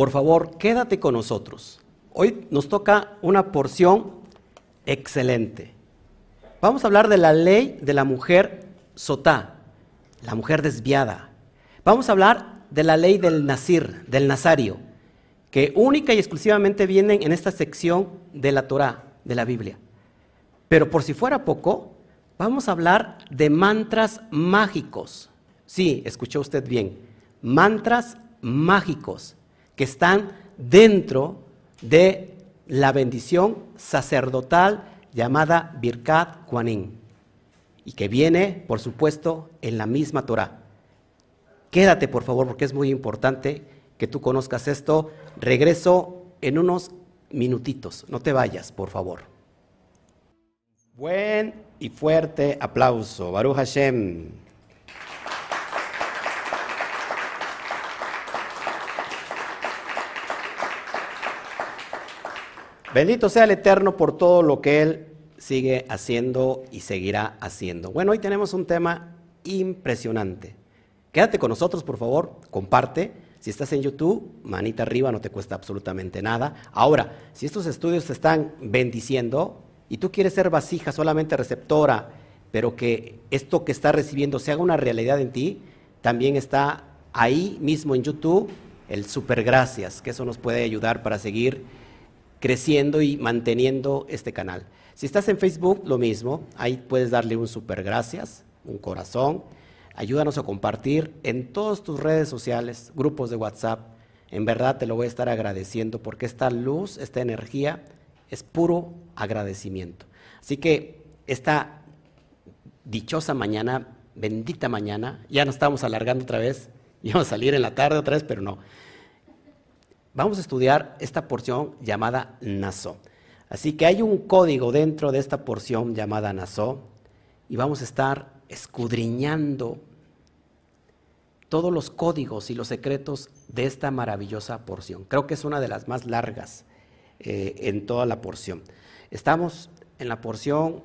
por favor, quédate con nosotros. Hoy nos toca una porción excelente. Vamos a hablar de la ley de la mujer sotá, la mujer desviada. Vamos a hablar de la ley del nazir, del nazario, que única y exclusivamente vienen en esta sección de la Torá, de la Biblia. Pero por si fuera poco, vamos a hablar de mantras mágicos. Sí, escuchó usted bien, mantras mágicos que están dentro de la bendición sacerdotal llamada Birkat Kuanin y que viene, por supuesto, en la misma Torah. Quédate, por favor, porque es muy importante que tú conozcas esto. Regreso en unos minutitos. No te vayas, por favor. Buen y fuerte aplauso. Baruch Hashem. Bendito sea el Eterno por todo lo que Él sigue haciendo y seguirá haciendo. Bueno, hoy tenemos un tema impresionante. Quédate con nosotros, por favor, comparte. Si estás en YouTube, manita arriba, no te cuesta absolutamente nada. Ahora, si estos estudios te están bendiciendo y tú quieres ser vasija solamente receptora, pero que esto que estás recibiendo se haga una realidad en ti, también está ahí mismo en YouTube el super gracias, que eso nos puede ayudar para seguir creciendo y manteniendo este canal. Si estás en Facebook, lo mismo, ahí puedes darle un super gracias, un corazón. Ayúdanos a compartir en todas tus redes sociales, grupos de WhatsApp. En verdad te lo voy a estar agradeciendo porque esta luz, esta energía es puro agradecimiento. Así que esta dichosa mañana, bendita mañana, ya nos estamos alargando otra vez, íbamos a salir en la tarde otra vez, pero no. Vamos a estudiar esta porción llamada Naso. Así que hay un código dentro de esta porción llamada Naso y vamos a estar escudriñando todos los códigos y los secretos de esta maravillosa porción. Creo que es una de las más largas eh, en toda la porción. Estamos en la porción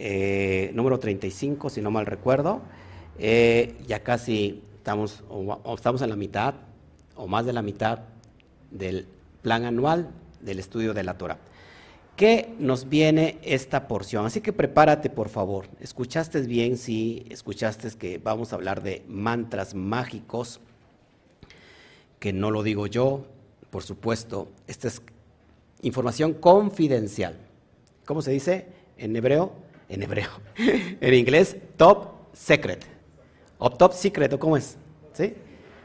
eh, número 35, si no mal recuerdo. Eh, ya casi estamos, estamos en la mitad o más de la mitad del plan anual del estudio de la Torah. ¿Qué nos viene esta porción? Así que prepárate, por favor. ¿Escuchaste bien? Sí, escuchaste que vamos a hablar de mantras mágicos, que no lo digo yo, por supuesto. Esta es información confidencial. ¿Cómo se dice en hebreo? En hebreo. en inglés, top secret. O top secret, ¿o cómo es? ¿Sí?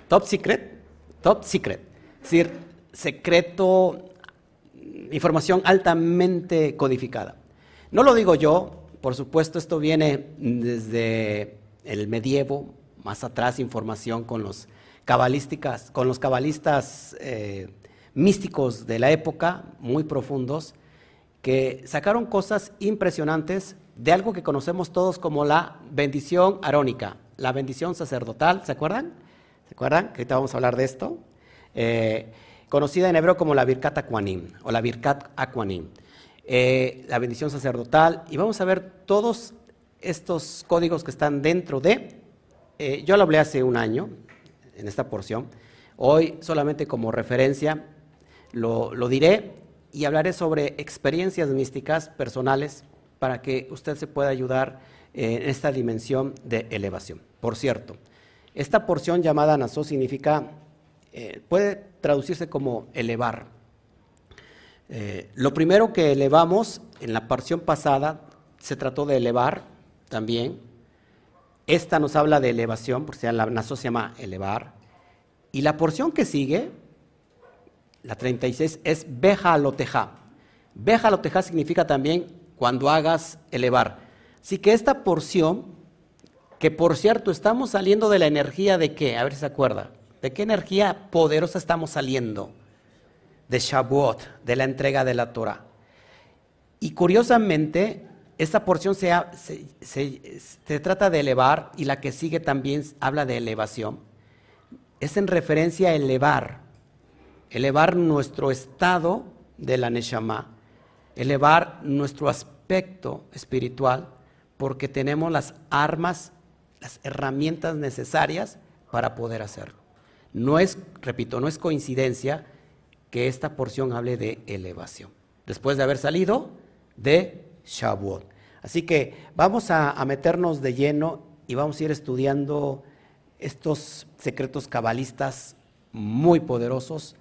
Top secret. Top secret. Es decir, secreto, información altamente codificada. No lo digo yo, por supuesto, esto viene desde el medievo, más atrás, información con los cabalísticas, con los cabalistas eh, místicos de la época, muy profundos, que sacaron cosas impresionantes de algo que conocemos todos como la bendición arónica, la bendición sacerdotal, ¿se acuerdan? ¿Se acuerdan? Que ahorita vamos a hablar de esto. Eh, conocida en hebreo como la Birkat Aquanim o la Birkat Aquanim, eh, la bendición sacerdotal, y vamos a ver todos estos códigos que están dentro de, eh, yo lo hablé hace un año en esta porción, hoy solamente como referencia lo, diré y hablaré sobre experiencias místicas personales para que usted se pueda ayudar en esta dimensión de elevación. Por cierto, esta porción llamada Naso significa eh, puede traducirse como elevar. Eh, lo primero que elevamos en la porción pasada se trató de elevar también. Esta nos habla de elevación, porque la naso se llama elevar. Y la porción que sigue, la 36, es beja loteja. Beja loteja significa también cuando hagas elevar. Así que esta porción, que por cierto estamos saliendo de la energía de qué, a ver si se acuerda, ¿De qué energía poderosa estamos saliendo? De Shavuot, de la entrega de la Torah. Y curiosamente, esta porción se, trata de elevar y la que sigue también habla de elevación. Es en referencia a elevar, elevar nuestro estado de la Neshama, elevar nuestro aspecto espiritual, porque tenemos las armas, las herramientas necesarias para poder hacerlo. No es, repito, no es coincidencia que esta porción hable de elevación, después de haber salido de Shavuot. Así que vamos a, a meternos de lleno y vamos a ir estudiando estos secretos cabalistas muy poderosos.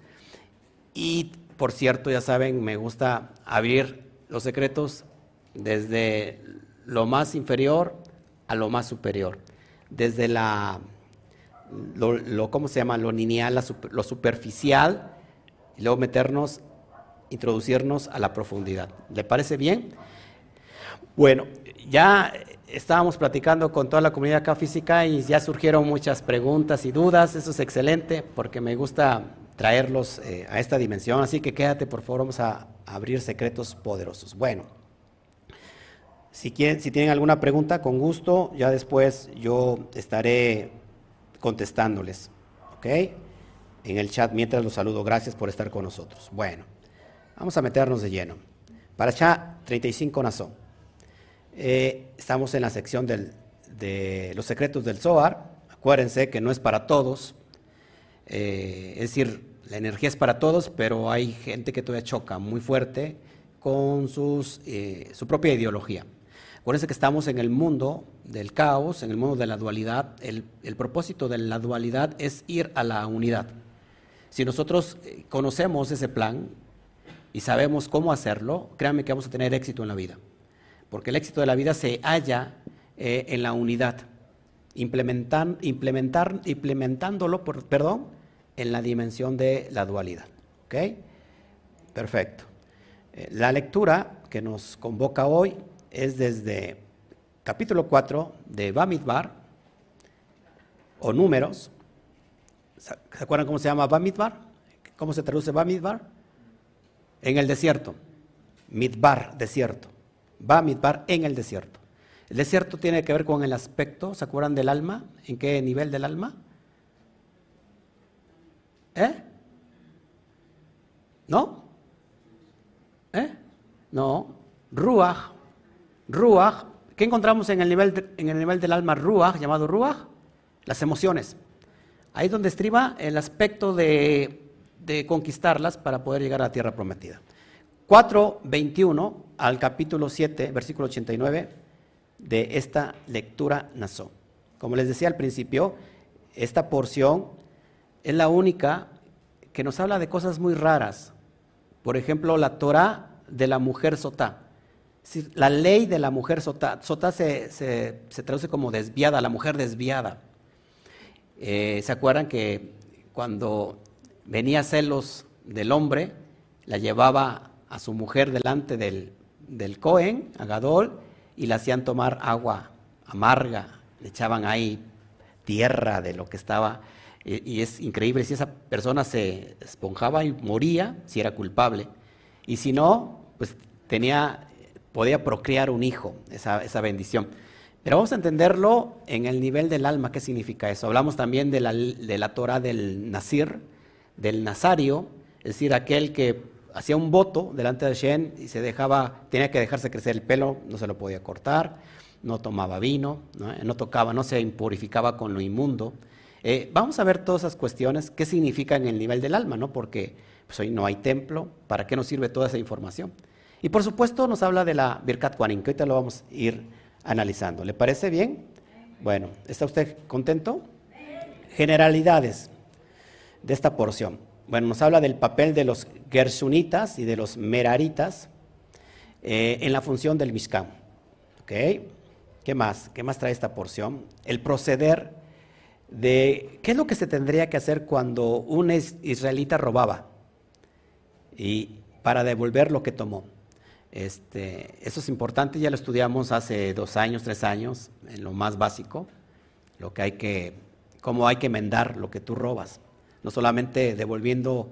Y por cierto, ya saben, me gusta abrir los secretos desde lo más inferior a lo más superior, desde la, lo, ¿cómo se llama? Lo lineal, lo superficial, y luego meternos, introducirnos a la profundidad. ¿Le parece bien? Bueno, ya estábamos platicando con toda la comunidad acá física y ya surgieron muchas preguntas y dudas. Eso es excelente porque me gusta traerlos eh, a esta dimensión. Así que quédate, por favor, vamos a abrir secretos poderosos. Bueno, si, quieren, si tienen alguna pregunta, con gusto, ya después yo estaré contestándoles. ¿Ok? En el chat mientras los saludo. Gracias por estar con nosotros. Bueno, vamos a meternos de lleno. Para allá, 35 Nazón. Eh, estamos en la sección de los secretos del Zohar. Acuérdense que no es para todos. Eh, es decir, la energía es para todos, pero hay gente que todavía choca muy fuerte con sus, eh, su propia ideología. Acuérdense que estamos en el mundo del caos, en el mundo de la dualidad. El, propósito de la dualidad es ir a la unidad. Si nosotros conocemos ese plan y sabemos cómo hacerlo, créanme que vamos a tener éxito en la vida porque el éxito de la vida se halla eh, en la unidad, implementar, implementándolo, perdón, en la dimensión de la dualidad. ¿Ok? Perfecto. Eh, la lectura que nos convoca hoy es desde capítulo 4 de Bamidbar, o números. ¿Se acuerdan cómo se llama Bamidbar? ¿Cómo se traduce Bamidbar? En el desierto. Midbar, desierto. Bamidbar en el desierto. El desierto tiene que ver con el aspecto, ¿se acuerdan del alma? ¿En qué nivel del alma? ¿Eh? ¿No? ¿Eh? No. Ruach. Ruach. ¿Qué encontramos en el nivel, en el nivel del alma Ruach, llamado Ruach? Las emociones. Ahí es donde estriba el aspecto de, de conquistarlas para poder llegar a la tierra prometida. 4.21 al capítulo 7, versículo 89 de esta lectura Nazó. Como les decía al principio, esta porción es la única que nos habla de cosas muy raras. Por ejemplo, la Torah de la mujer sotá. La ley de la mujer. Sotá se, se, traduce como desviada, la mujer desviada. Eh, ¿Se acuerdan que cuando venía celos del hombre, la llevaba a su mujer delante del, del Cohen, a Gadol, y le hacían tomar agua amarga, le echaban ahí tierra de lo que estaba. Y, es increíble si esa persona se esponjaba y moría, si era culpable. Y si no, pues tenía, podía procrear un hijo, esa, esa bendición. Pero vamos a entenderlo en el nivel del alma, ¿qué significa eso? Hablamos también de la, de la Torah del Nazir, del Nazario, es decir, aquel que hacía un voto delante de Shen y se dejaba, tenía que dejarse crecer el pelo, no se lo podía cortar, no tomaba vino, no, tocaba, no se impurificaba con lo inmundo. Eh, vamos a ver todas esas cuestiones, qué significan en el nivel del alma, ¿no? Porque pues, hoy no hay templo, ¿para qué nos sirve toda esa información? Y por supuesto nos habla de la Birkat Kuanin, que ahorita lo vamos a ir analizando. ¿Le parece bien? Bueno, ¿está usted contento? Generalidades de esta porción. Bueno, nos habla del papel de los Gershunitas y de los Meraritas eh, en la función del Mishkan. ¿Qué más? ¿Qué más trae esta porción? El proceder de qué es lo que se tendría que hacer cuando un israelita robaba y para devolver lo que tomó. Este, eso es importante, ya lo estudiamos hace dos años, tres años, en lo más básico, lo que hay que, cómo hay que enmendar lo que tú robas no solamente devolviendo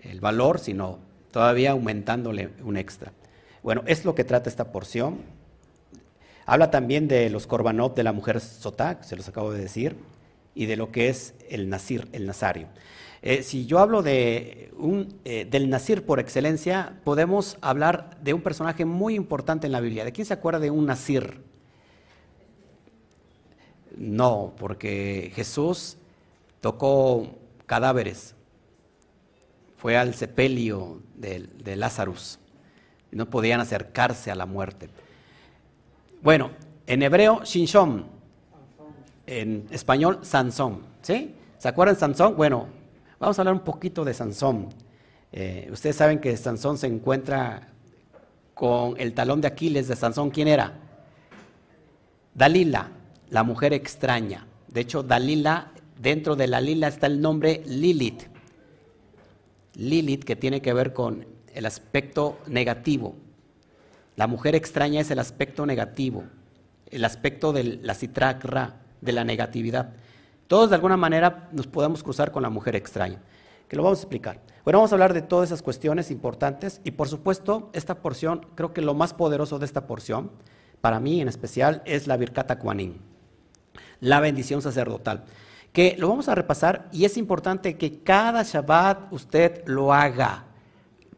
el valor, sino todavía aumentándole un extra. Bueno, es lo que trata esta porción. Habla también de los korbanot de la mujer sotá, se los acabo de decir, y de lo que es el nazir, el nazario. Eh, si yo hablo de un, eh, del nazir por excelencia, podemos hablar de un personaje muy importante en la Biblia. ¿De quién se acuerda de un nazir? No, porque Jesús tocó cadáveres. fue al sepelio de, Lazarus. No podían acercarse a la muerte. Bueno, en hebreo, Shinshon. En español, Sansón. ¿Sí? ¿Se acuerdan Sansón? Bueno, vamos a hablar un poquito de Sansón. Eh, ustedes saben que Sansón se encuentra con el talón de Aquiles de Sansón. ¿Quién era? Dalila, la mujer extraña. De hecho, Dalila, dentro de la Lila está el nombre Lilith. Lilith, que tiene que ver con el aspecto negativo. La mujer extraña es el aspecto negativo, el aspecto de la citrakra, de la negatividad. Todos de alguna manera nos podemos cruzar con la mujer extraña, que lo vamos a explicar. Bueno, vamos a hablar de todas esas cuestiones importantes y por supuesto esta porción, creo que lo más poderoso de esta porción, para mí en especial, es la Birkata Kuanin, la bendición sacerdotal, que lo vamos a repasar y es importante que cada Shabbat usted lo haga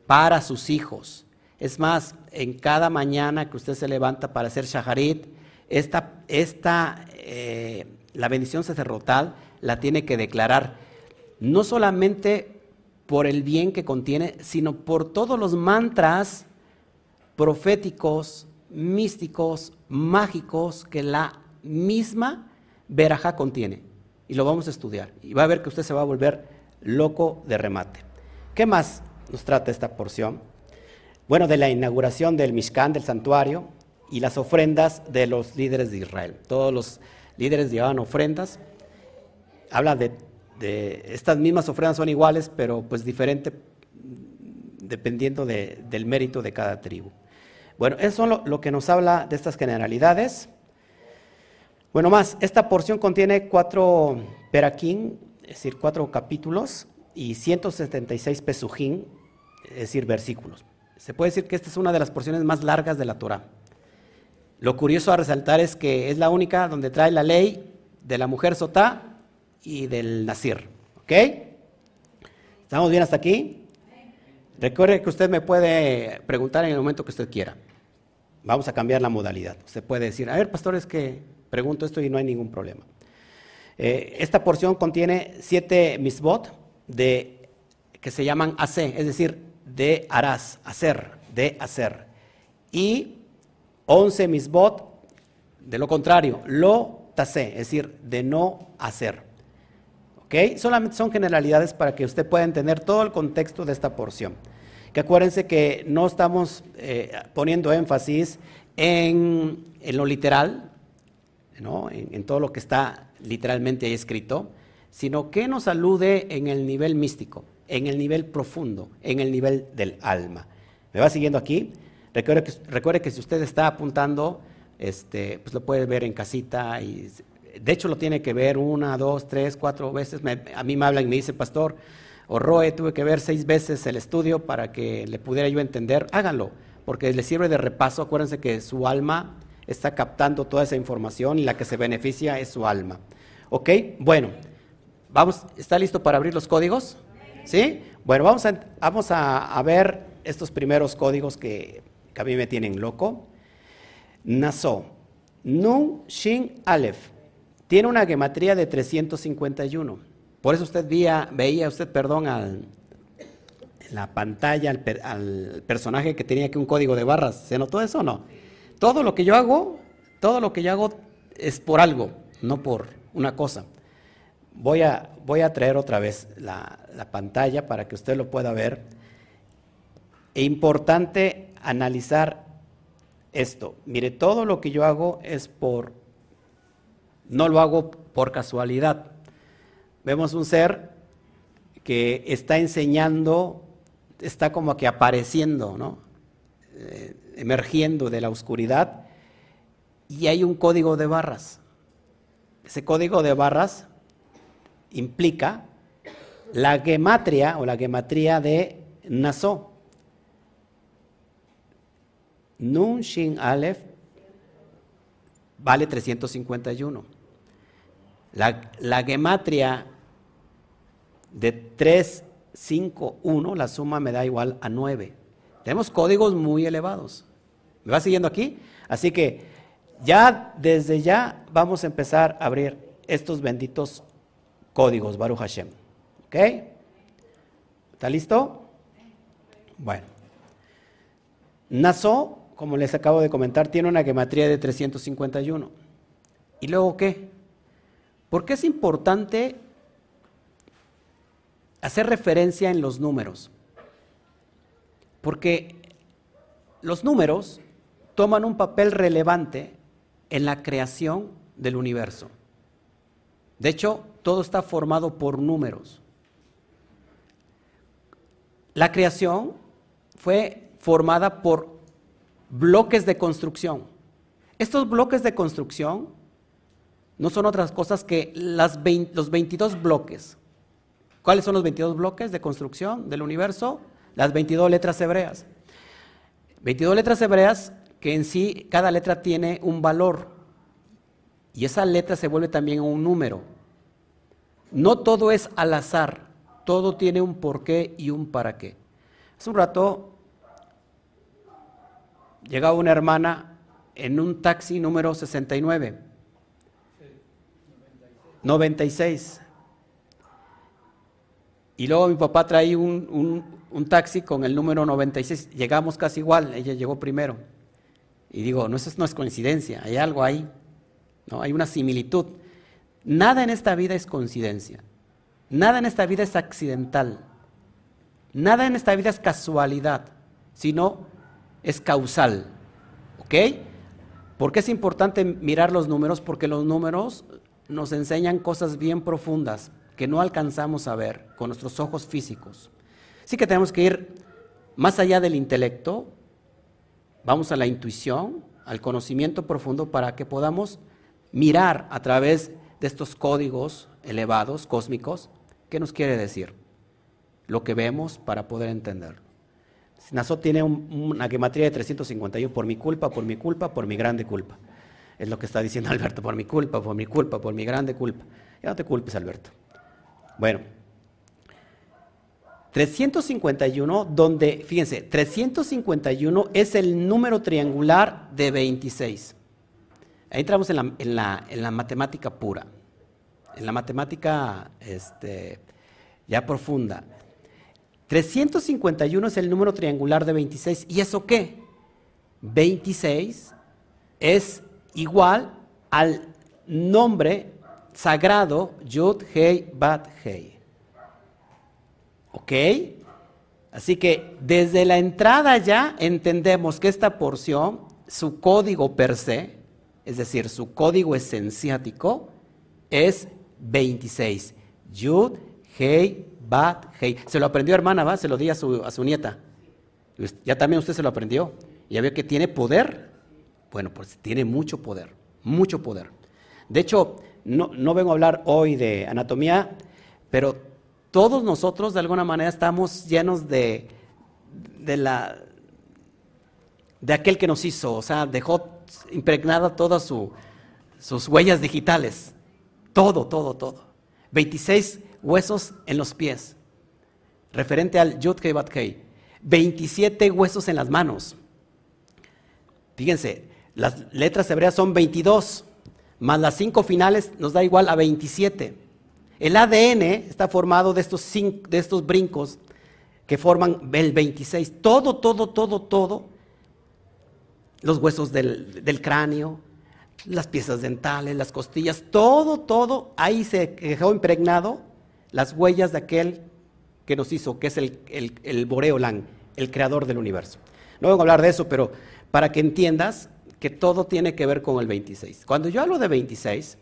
para sus hijos. Es más, en cada mañana que usted se levanta para hacer shaharit, esta, esta eh, la bendición sacerdotal la tiene que declarar no solamente por el bien que contiene, sino por todos los mantras proféticos, místicos, mágicos que la misma verajá contiene. Y lo vamos a estudiar. Y va a ver que usted se va a volver loco de remate. ¿Qué más nos trata esta porción? Bueno, de la inauguración del Mishkan, del santuario, y las ofrendas de los líderes de Israel. Todos los líderes llevaban ofrendas. Habla de, estas mismas ofrendas son iguales, pero pues diferente dependiendo del mérito de cada tribu. Bueno, eso es lo, que nos habla de estas generalidades. Bueno, más, esta porción contiene cuatro peraquín, es decir, cuatro capítulos, y 176 pesujín, es decir, versículos. Se puede decir que esta es una de las porciones más largas de la Torah. Lo curioso a resaltar es que es la única donde trae la ley de la mujer sotá y del nazir. ¿Ok? ¿Estamos bien hasta aquí? Recuerde que usted me puede preguntar en el momento que usted quiera. Vamos a cambiar la modalidad. Usted puede decir, a ver, pastor, es que pregunto esto y no hay ningún problema. Eh, esta porción contiene siete misbot de, que se llaman AC, es decir, de harás, hacer, de hacer. Y 11 misbot, de lo contrario, lo tasé, es decir, de no hacer. ¿Ok? Solamente son generalidades para que usted pueda entender todo el contexto de esta porción. Que acuérdense que no estamos eh, poniendo énfasis en, lo literal, ¿no? en, en todo lo que está literalmente ahí escrito, sino que nos alude en el nivel místico, en el nivel profundo, en el nivel del alma. ¿Me va siguiendo aquí? Recuerde que, si usted está apuntando, este, pues lo puede ver en casita y de hecho lo tiene que ver una, dos, tres, cuatro veces. a mí me hablan y me dicen, pastor, o Roe, tuve que ver seis veces el estudio para que le pudiera yo entender. Háganlo, porque le sirve de repaso. Acuérdense que su alma está captando toda esa información y la que se beneficia es su alma. ¿Ok? Bueno, vamos, ¿está listo para abrir los códigos? ¿Sí? Bueno, vamos a, vamos a ver estos primeros códigos que que a mí me tienen loco. Naso, Nun Shin Aleph, tiene una gematría de 351. Por eso usted veía, veía usted, perdón, al, la pantalla al, personaje que tenía que un código de barras. ¿Se notó eso o no? Todo lo que yo hago, todo lo que yo hago es por algo, no por una cosa. Voy a, voy a traer otra vez la, la pantalla para que usted lo pueda ver. E importante analizar esto. Mire, todo lo que yo hago es por, no lo hago por casualidad. Vemos un ser que está enseñando, está como que apareciendo, ¿no? Eh, emergiendo de la oscuridad y hay un código de barras. Ese código de barras implica la gematria o la gematría de Nassau. Nun Shin Aleph vale 351. La, la gematria de 3, 5, 1, la suma me da igual a 9. Tenemos códigos muy elevados. ¿Me va siguiendo aquí? Así que ya desde ya vamos a empezar a abrir estos benditos códigos, Baruch Hashem. ¿Ok? ¿Está listo? Bueno. Naso, como les acabo de comentar, tiene una gematría de 351. ¿Y luego qué? ¿Por qué es importante hacer referencia en los números? Porque los números toman un papel relevante en la creación del universo. De hecho, todo está formado por números. La creación fue formada por bloques de construcción. Estos bloques de construcción no son otras cosas que las los 22 bloques. ¿Cuáles son los 22 bloques de construcción del universo? Las 22 letras hebreas. 22 letras hebreas que en sí cada letra tiene un valor y esa letra se vuelve también un número. No todo es al azar, todo tiene un porqué y un para qué. Hace un rato llegaba una hermana en un taxi número 69, 96. Y luego mi papá traía un, taxi con el número 96. Llegamos casi igual, ella llegó primero. Y digo, no, eso no es coincidencia, hay algo ahí, ¿no? hay una similitud. Nada en esta vida es coincidencia, nada en esta vida es accidental, nada en esta vida es casualidad, sino es causal. ¿Ok? ¿Por qué es importante mirar los números? Porque los números nos enseñan cosas bien profundas que no alcanzamos a ver con nuestros ojos físicos. Así que tenemos que ir más allá del intelecto, vamos a la intuición, al conocimiento profundo para que podamos mirar a través de estos códigos elevados, cósmicos, qué nos quiere decir, lo que vemos para poder entenderlo. Naso tiene una gematría de 351 por mi culpa, por mi culpa, por mi grande culpa. Es lo que está diciendo Alberto, por mi culpa, por mi culpa, por mi grande culpa. Ya no te culpes, Alberto. Bueno, 351, donde, fíjense, 351 es el número triangular de 26. Ahí entramos en la, en la, matemática pura, en la matemática este, ya profunda. 351 es el número triangular de 26. ¿Y eso qué? 26 es igual al nombre sagrado Yud Hei Bat Hei. ¿Ok? Así que desde la entrada ya entendemos que esta porción, su código per se, es decir, su código esenciático, es 26. Yud, Hei, Bat, Hei. Se lo aprendió hermana, ¿va? Se lo di a su, a su nieta. Ya también usted se lo aprendió. Ya ve que tiene poder. Bueno, pues tiene mucho poder, mucho poder. De hecho, no, no vengo a hablar hoy de anatomía, pero todos nosotros de alguna manera estamos llenos de, de, la, de aquel que nos hizo, o sea, dejó impregnada todas sus huellas digitales. Todo, todo, todo. 26 huesos en los pies, referente al Yud Kei Bat 27 huesos en las manos. Fíjense, las letras hebreas son 22, más las cinco finales nos da igual a 27. El ADN está formado de estos, de estos brincos que forman el 26. Todo, todo, todo, todo. Los huesos del, del cráneo, las piezas dentales, las costillas, todo, todo, ahí se dejó impregnado las huellas de aquel que nos hizo, que es el, el, el el creador del universo. No vengo a hablar de eso, pero para que entiendas que todo tiene que ver con el 26. Cuando yo hablo de 26,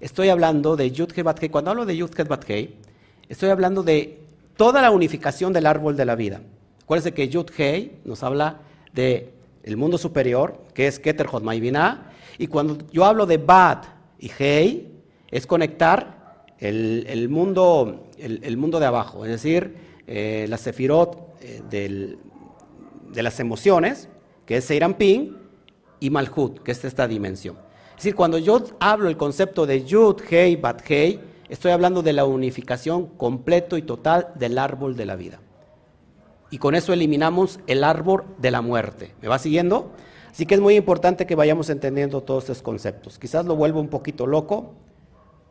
Estoy hablando de Yud Bat Cuando hablo de Yud Bat estoy hablando de toda la unificación del árbol de la vida. Acuérdense que Yud Hei nos habla de el mundo superior, que es Keter Hotmai y cuando yo hablo de Bat y Hei, es conectar el, mundo, el, mundo de abajo, es decir, eh, la Sefirot eh, de las emociones, que es Seirampin, y Malhut, que es esta dimensión. Es decir, cuando yo hablo el concepto de Yud, Hei, Bat, Hei, estoy hablando de la unificación completo y total del árbol de la vida. Y con eso eliminamos el árbol de la muerte. ¿Me va siguiendo? Así que es muy importante que vayamos entendiendo todos estos conceptos. Quizás lo vuelvo un poquito loco,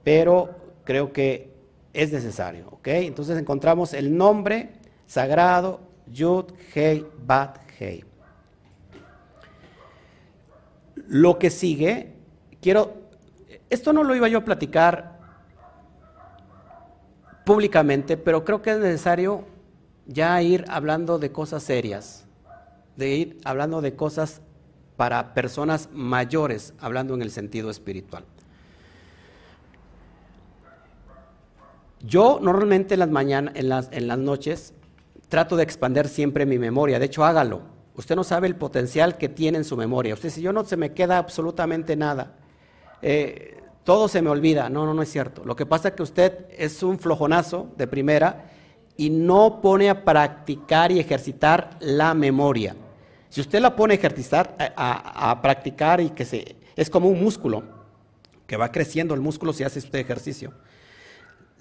pero creo que es necesario. ¿ok? Entonces encontramos el nombre, sagrado, Yud, Hei, Bat, Hei. Lo que sigue, quiero, esto no lo iba yo a platicar públicamente, pero creo que es necesario ya ir hablando de cosas serias, de ir hablando de cosas para personas mayores, hablando en el sentido espiritual. Yo normalmente en las mañanas, en las, en las noches, trato de expander siempre mi memoria. De hecho, hágalo. Usted no sabe el potencial que tiene en su memoria. Usted dice, yo no se me queda absolutamente nada. Eh, todo se me olvida. No, no, no es cierto. Lo que pasa es que usted es un flojonazo de primera y no pone a practicar y ejercitar la memoria. Si usted la pone a ejercitar, a, a practicar y que se, es como un músculo, que va creciendo el músculo si hace usted ejercicio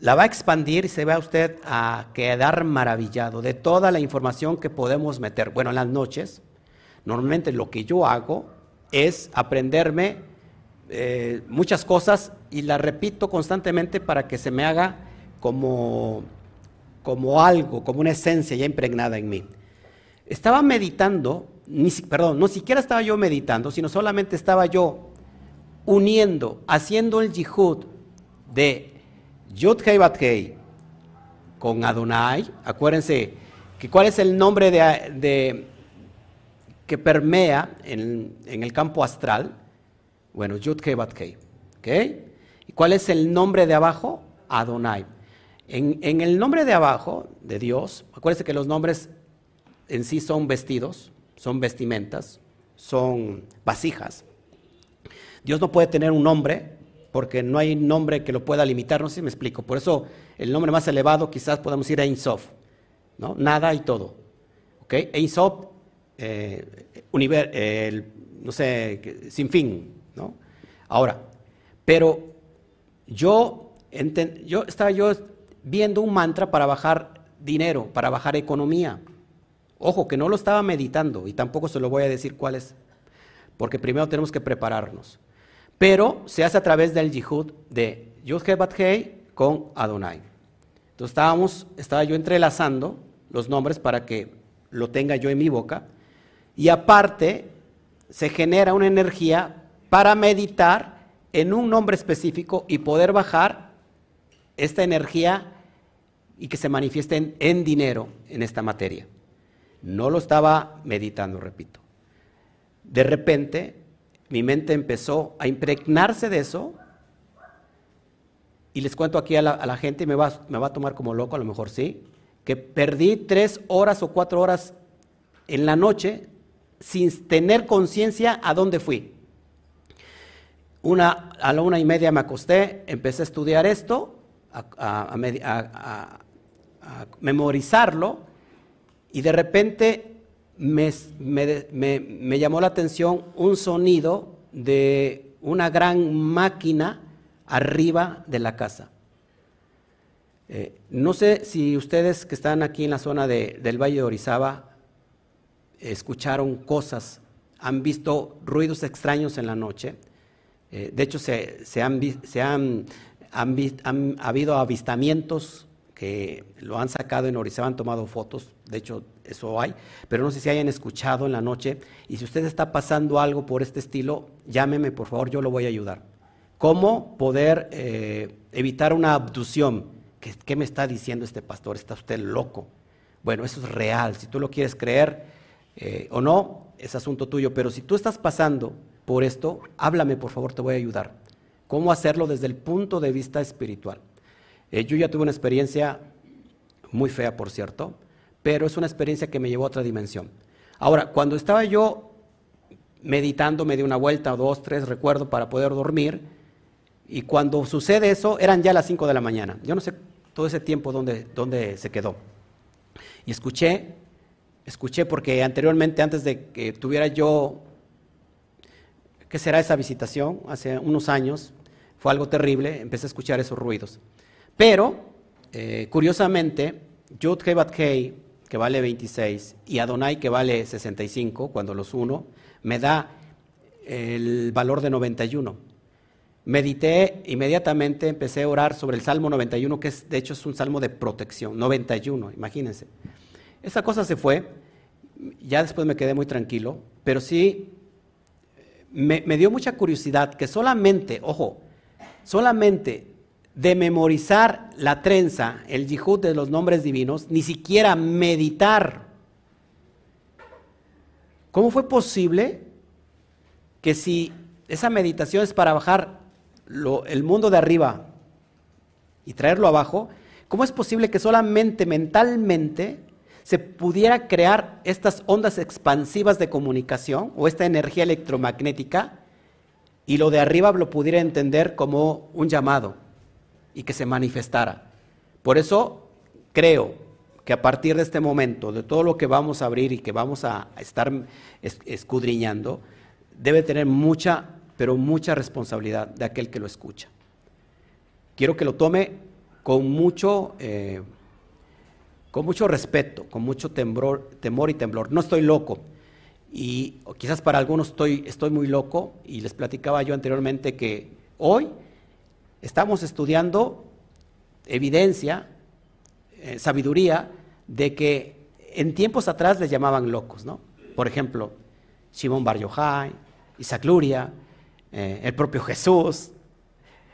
la va a expandir y se va usted a quedar maravillado de toda la información que podemos meter. Bueno, en las noches, normalmente lo que yo hago es aprenderme eh, muchas cosas y las repito constantemente para que se me haga como, como algo, como una esencia ya impregnada en mí. Estaba meditando, ni, perdón, no siquiera estaba yo meditando, sino solamente estaba yo uniendo, haciendo el jihud de Yud Hei Bat Hei con Adonai, acuérdense que cuál es el nombre de, que permea en, el campo astral. Bueno, Yud Hei Bat Hei. ¿Y cuál es el nombre de abajo? Adonai. En, en, el nombre de abajo de Dios, acuérdense que los nombres en sí son vestidos, son vestimentas, son vasijas. Dios no puede tener un nombre porque no hay nombre que lo pueda limitar, no sé si me explico. Por eso el nombre más elevado quizás podamos ir a Ein Sof, ¿no? Nada y todo. ¿Ok? Ein eh, no sé, sin fin, ¿no? Ahora, pero yo, yo estaba yo viendo un mantra para bajar dinero, para bajar economía. Ojo, que no lo estaba meditando y tampoco se lo voy a decir cuál es, porque primero tenemos que prepararnos pero se hace a través del yihud de Yud con Adonai. Entonces estábamos, estaba yo entrelazando los nombres para que lo tenga yo en mi boca y aparte se genera una energía para meditar en un nombre específico y poder bajar esta energía y que se manifieste en, en dinero en esta materia. No lo estaba meditando, repito. De repente mi mente empezó a impregnarse de eso. Y les cuento aquí a la, gente, me va, me va a tomar como loco, a lo mejor sí, que perdí tres horas o cuatro horas en la noche sin tener conciencia a dónde fui. Una, a la una y media me acosté, empecé a estudiar esto, a, a memorizarlo, y de repente me, llamó la atención un sonido de una gran máquina arriba de la casa. Eh, no sé si ustedes que están aquí en la zona del Valle de Orizaba escucharon cosas, han visto ruidos extraños en la noche. Eh, de hecho, se, han, se han, han, habido avistamientos que lo han sacado en Orizaba, han tomado fotos. De hecho, eso hay, pero no sé si hayan escuchado en la noche. Y si usted está pasando algo por este estilo, llámeme, por favor, yo lo voy a ayudar. ¿Cómo poder eh, evitar una abducción? ¿Qué, me está diciendo este pastor? ¿Está usted loco? Bueno, eso es real. Si tú lo quieres creer eh, o no, es asunto tuyo. Pero si tú estás pasando por esto, háblame, por favor, te voy a ayudar. ¿Cómo hacerlo desde el punto de vista espiritual? Eh, yo ya tuve una experiencia muy fea, por cierto pero es una experiencia que me llevó a otra dimensión. Ahora, cuando estaba yo meditando, me di una vuelta, dos, tres, recuerdo, para poder dormir, y cuando sucede eso, eran ya las cinco de la mañana. Yo no sé todo ese tiempo dónde, dónde se quedó. Y escuché, escuché porque anteriormente, antes de que tuviera yo, ¿qué será esa visitación? Hace unos años, fue algo terrible, empecé a escuchar esos ruidos. Pero, eh, curiosamente, Yud Hei, que vale 26, y Adonai, que vale 65, cuando los uno, me da el valor de 91. Medité inmediatamente, empecé a orar sobre el Salmo 91, que es, de hecho es un salmo de protección, 91, imagínense. Esa cosa se fue, ya después me quedé muy tranquilo, pero sí me, me dio mucha curiosidad que solamente, ojo, solamente de memorizar la trenza, el yihud de los nombres divinos, ni siquiera meditar. ¿Cómo fue posible que si esa meditación es para bajar el mundo de arriba y traerlo abajo, ¿cómo es posible que solamente mentalmente se pudiera crear estas ondas expansivas de comunicación o esta energía electromagnética y lo de arriba lo pudiera entender como un llamado? Y que se manifestara. Por eso creo que a partir de este momento, de todo lo que vamos a abrir y que vamos a estar escudriñando, debe tener mucha, pero mucha responsabilidad de aquel que lo escucha. Quiero que lo tome con mucho, eh, con mucho respeto, con mucho temor, temor y temblor. No estoy loco. Y quizás para algunos estoy, estoy muy loco y les platicaba yo anteriormente que hoy estamos estudiando evidencia, eh, sabiduría, de que en tiempos atrás les llamaban locos, ¿no? Por ejemplo, Simón Bar Isaac Luria, eh, el propio Jesús,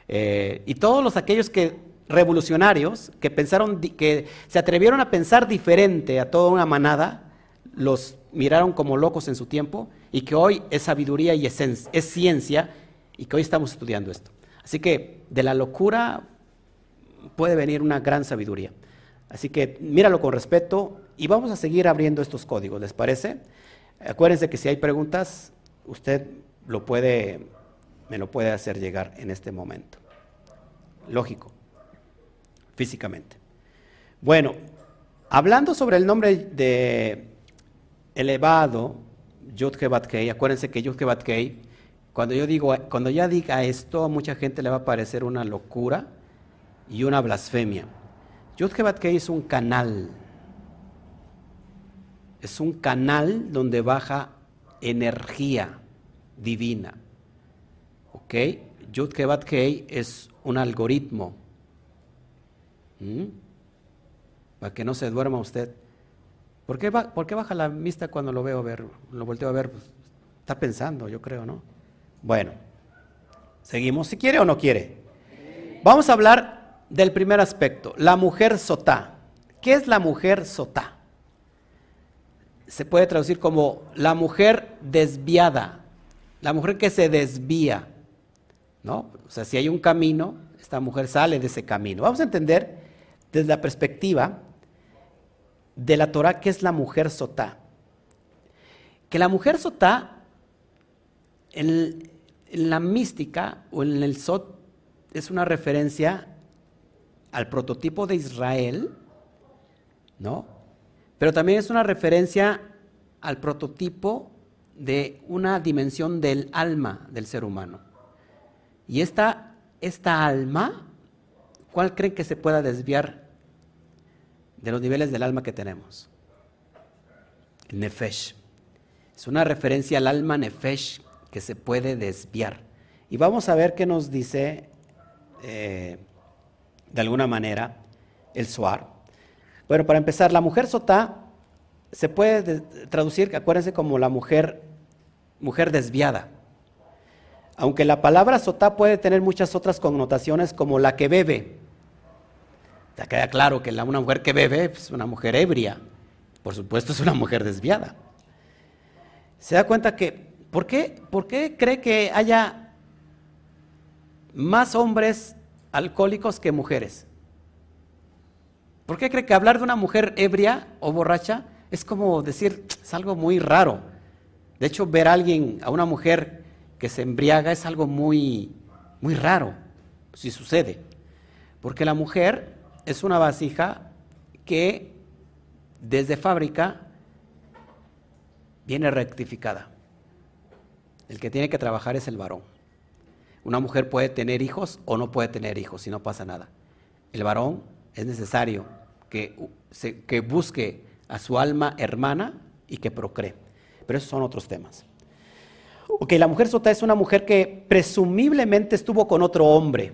eh, y todos los aquellos que revolucionarios que pensaron, que se atrevieron a pensar diferente a toda una manada, los miraron como locos en su tiempo y que hoy es sabiduría y es ciencia y que hoy estamos estudiando esto. Así que de la locura puede venir una gran sabiduría. Así que míralo con respeto y vamos a seguir abriendo estos códigos, ¿les parece? Acuérdense que si hay preguntas, usted lo puede, me lo puede hacer llegar en este momento. Lógico, físicamente. Bueno, hablando sobre el nombre de elevado, Yud Kei, acuérdense que Yud Kei cuando yo digo, cuando ya diga esto, a mucha gente le va a parecer una locura y una blasfemia. Yud es un canal. Es un canal donde baja energía divina. ¿Ok? Yud es un algoritmo. ¿Mm? Para que no se duerma usted. ¿Por qué, ¿Por qué, baja la vista cuando lo veo ver? Lo volteo a ver. Pues, está pensando, yo creo, ¿no? Bueno, seguimos si quiere o no quiere. Vamos a hablar del primer aspecto, la mujer sotá. ¿Qué es la mujer sotá? Se puede traducir como la mujer desviada, la mujer que se desvía. ¿No? O sea, si hay un camino, esta mujer sale de ese camino. Vamos a entender desde la perspectiva de la Torah qué es la mujer sotá. Que la mujer sotá en, la mística o en el Sot es una referencia al prototipo de Israel, ¿no? Pero también es una referencia al prototipo de una dimensión del alma del ser humano. Y esta, esta alma, ¿cuál creen que se pueda desviar de los niveles del alma que tenemos? El Nefesh. Es una referencia al alma Nefesh que se puede desviar. Y vamos a ver qué nos dice eh, de alguna manera el Suar. Bueno, para empezar, la mujer sotá se puede traducir, acuérdense, como la mujer, mujer desviada. Aunque la palabra sotá puede tener muchas otras connotaciones como la que bebe. Ya queda claro que una mujer que bebe es una mujer ebria. Por supuesto es una mujer desviada. Se da cuenta que ¿Por qué, ¿Por qué cree que haya más hombres alcohólicos que mujeres? ¿Por qué cree que hablar de una mujer ebria o borracha es como decir, es algo muy raro? De hecho, ver a alguien, a una mujer que se embriaga es algo muy, muy raro, si sucede. Porque la mujer es una vasija que desde fábrica viene rectificada. El que tiene que trabajar es el varón. Una mujer puede tener hijos o no puede tener hijos, si no pasa nada. El varón es necesario que, que busque a su alma hermana y que procree. Pero esos son otros temas. Ok, la mujer sota es una mujer que presumiblemente estuvo con otro hombre.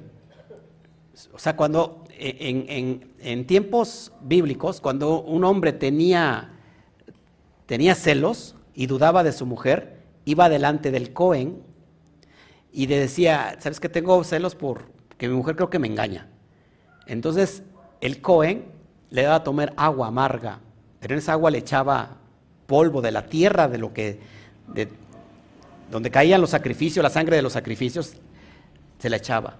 O sea, cuando en, tiempos bíblicos, cuando un hombre tenía, tenía celos y dudaba de su mujer, iba delante del Cohen y le decía, ¿sabes que tengo celos porque mi mujer creo que me engaña? Entonces el Cohen le daba a tomar agua amarga, pero en esa agua le echaba polvo de la tierra, de lo que, de, donde caían los sacrificios, la sangre de los sacrificios, se la echaba.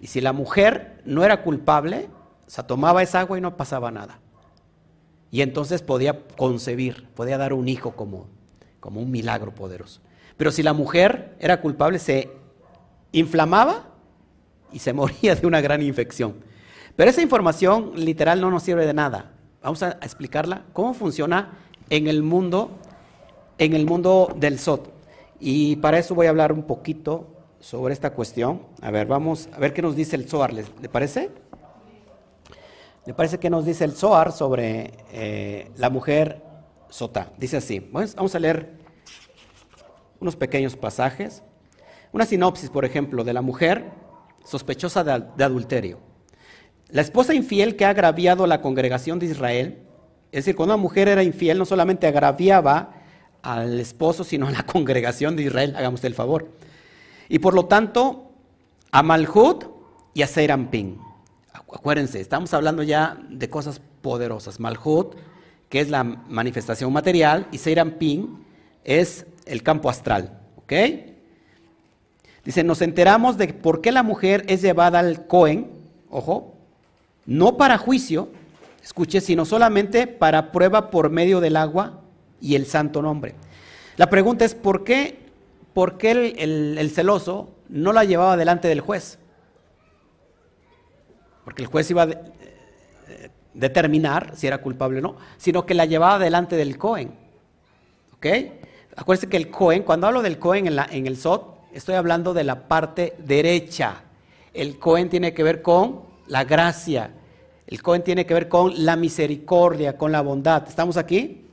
Y si la mujer no era culpable, o tomaba esa agua y no pasaba nada. Y entonces podía concebir, podía dar un hijo como, como un milagro poderoso. Pero si la mujer era culpable, se inflamaba y se moría de una gran infección. Pero esa información literal no nos sirve de nada. Vamos a explicarla cómo funciona en el mundo, en el mundo del SOT. Y para eso voy a hablar un poquito sobre esta cuestión. A ver, vamos a ver qué nos dice el Zohar. ¿Le, parece? ¿Le parece que nos dice el Zohar sobre eh, la mujer sota? Dice así. Vamos a leer unos pequeños pasajes. Una sinopsis, por ejemplo, de la mujer sospechosa de, adulterio. La esposa infiel que ha agraviado la congregación de Israel, es decir, cuando una mujer era infiel, no solamente agraviaba al esposo, sino a la congregación de Israel, hagamos el favor. Y por lo tanto, a Malhut y a Seirampin. Acuérdense, estamos hablando ya de cosas poderosas. Malhut, que es la manifestación material, y Seirampin es el campo astral. ¿Ok? Dice, nos enteramos de por qué la mujer es llevada al Cohen, ojo, no para juicio, escuche, sino solamente para prueba por medio del agua y el santo nombre. La pregunta es, ¿por qué, por qué el, celoso no la llevaba delante del juez? Porque el juez iba a eh, determinar si era culpable o no, sino que la llevaba delante del Cohen. ¿Ok? Acuérdense que el Cohen, cuando hablo del Cohen en, en el SOT, estoy hablando de la parte derecha. El Cohen tiene que ver con la gracia. El Cohen tiene que ver con la misericordia, con la bondad. ¿Estamos aquí?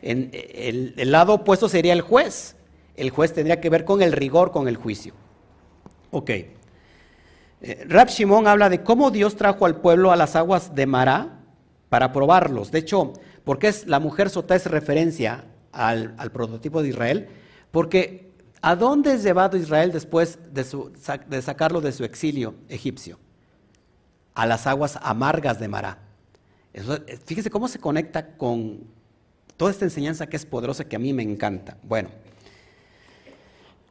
En, el, lado opuesto sería el juez. El juez tendría que ver con el rigor, con el juicio. Ok. Eh, Rab Shimon habla de cómo Dios trajo al pueblo a las aguas de Mará para probarlos. De hecho, porque es, la mujer sota es referencia al, al prototipo de Israel, porque ¿A dónde es llevado Israel después de, sacarlo de su exilio egipcio? A las aguas amargas de Mará. fíjese cómo se conecta con toda esta enseñanza que es poderosa, que a mí me encanta. Bueno,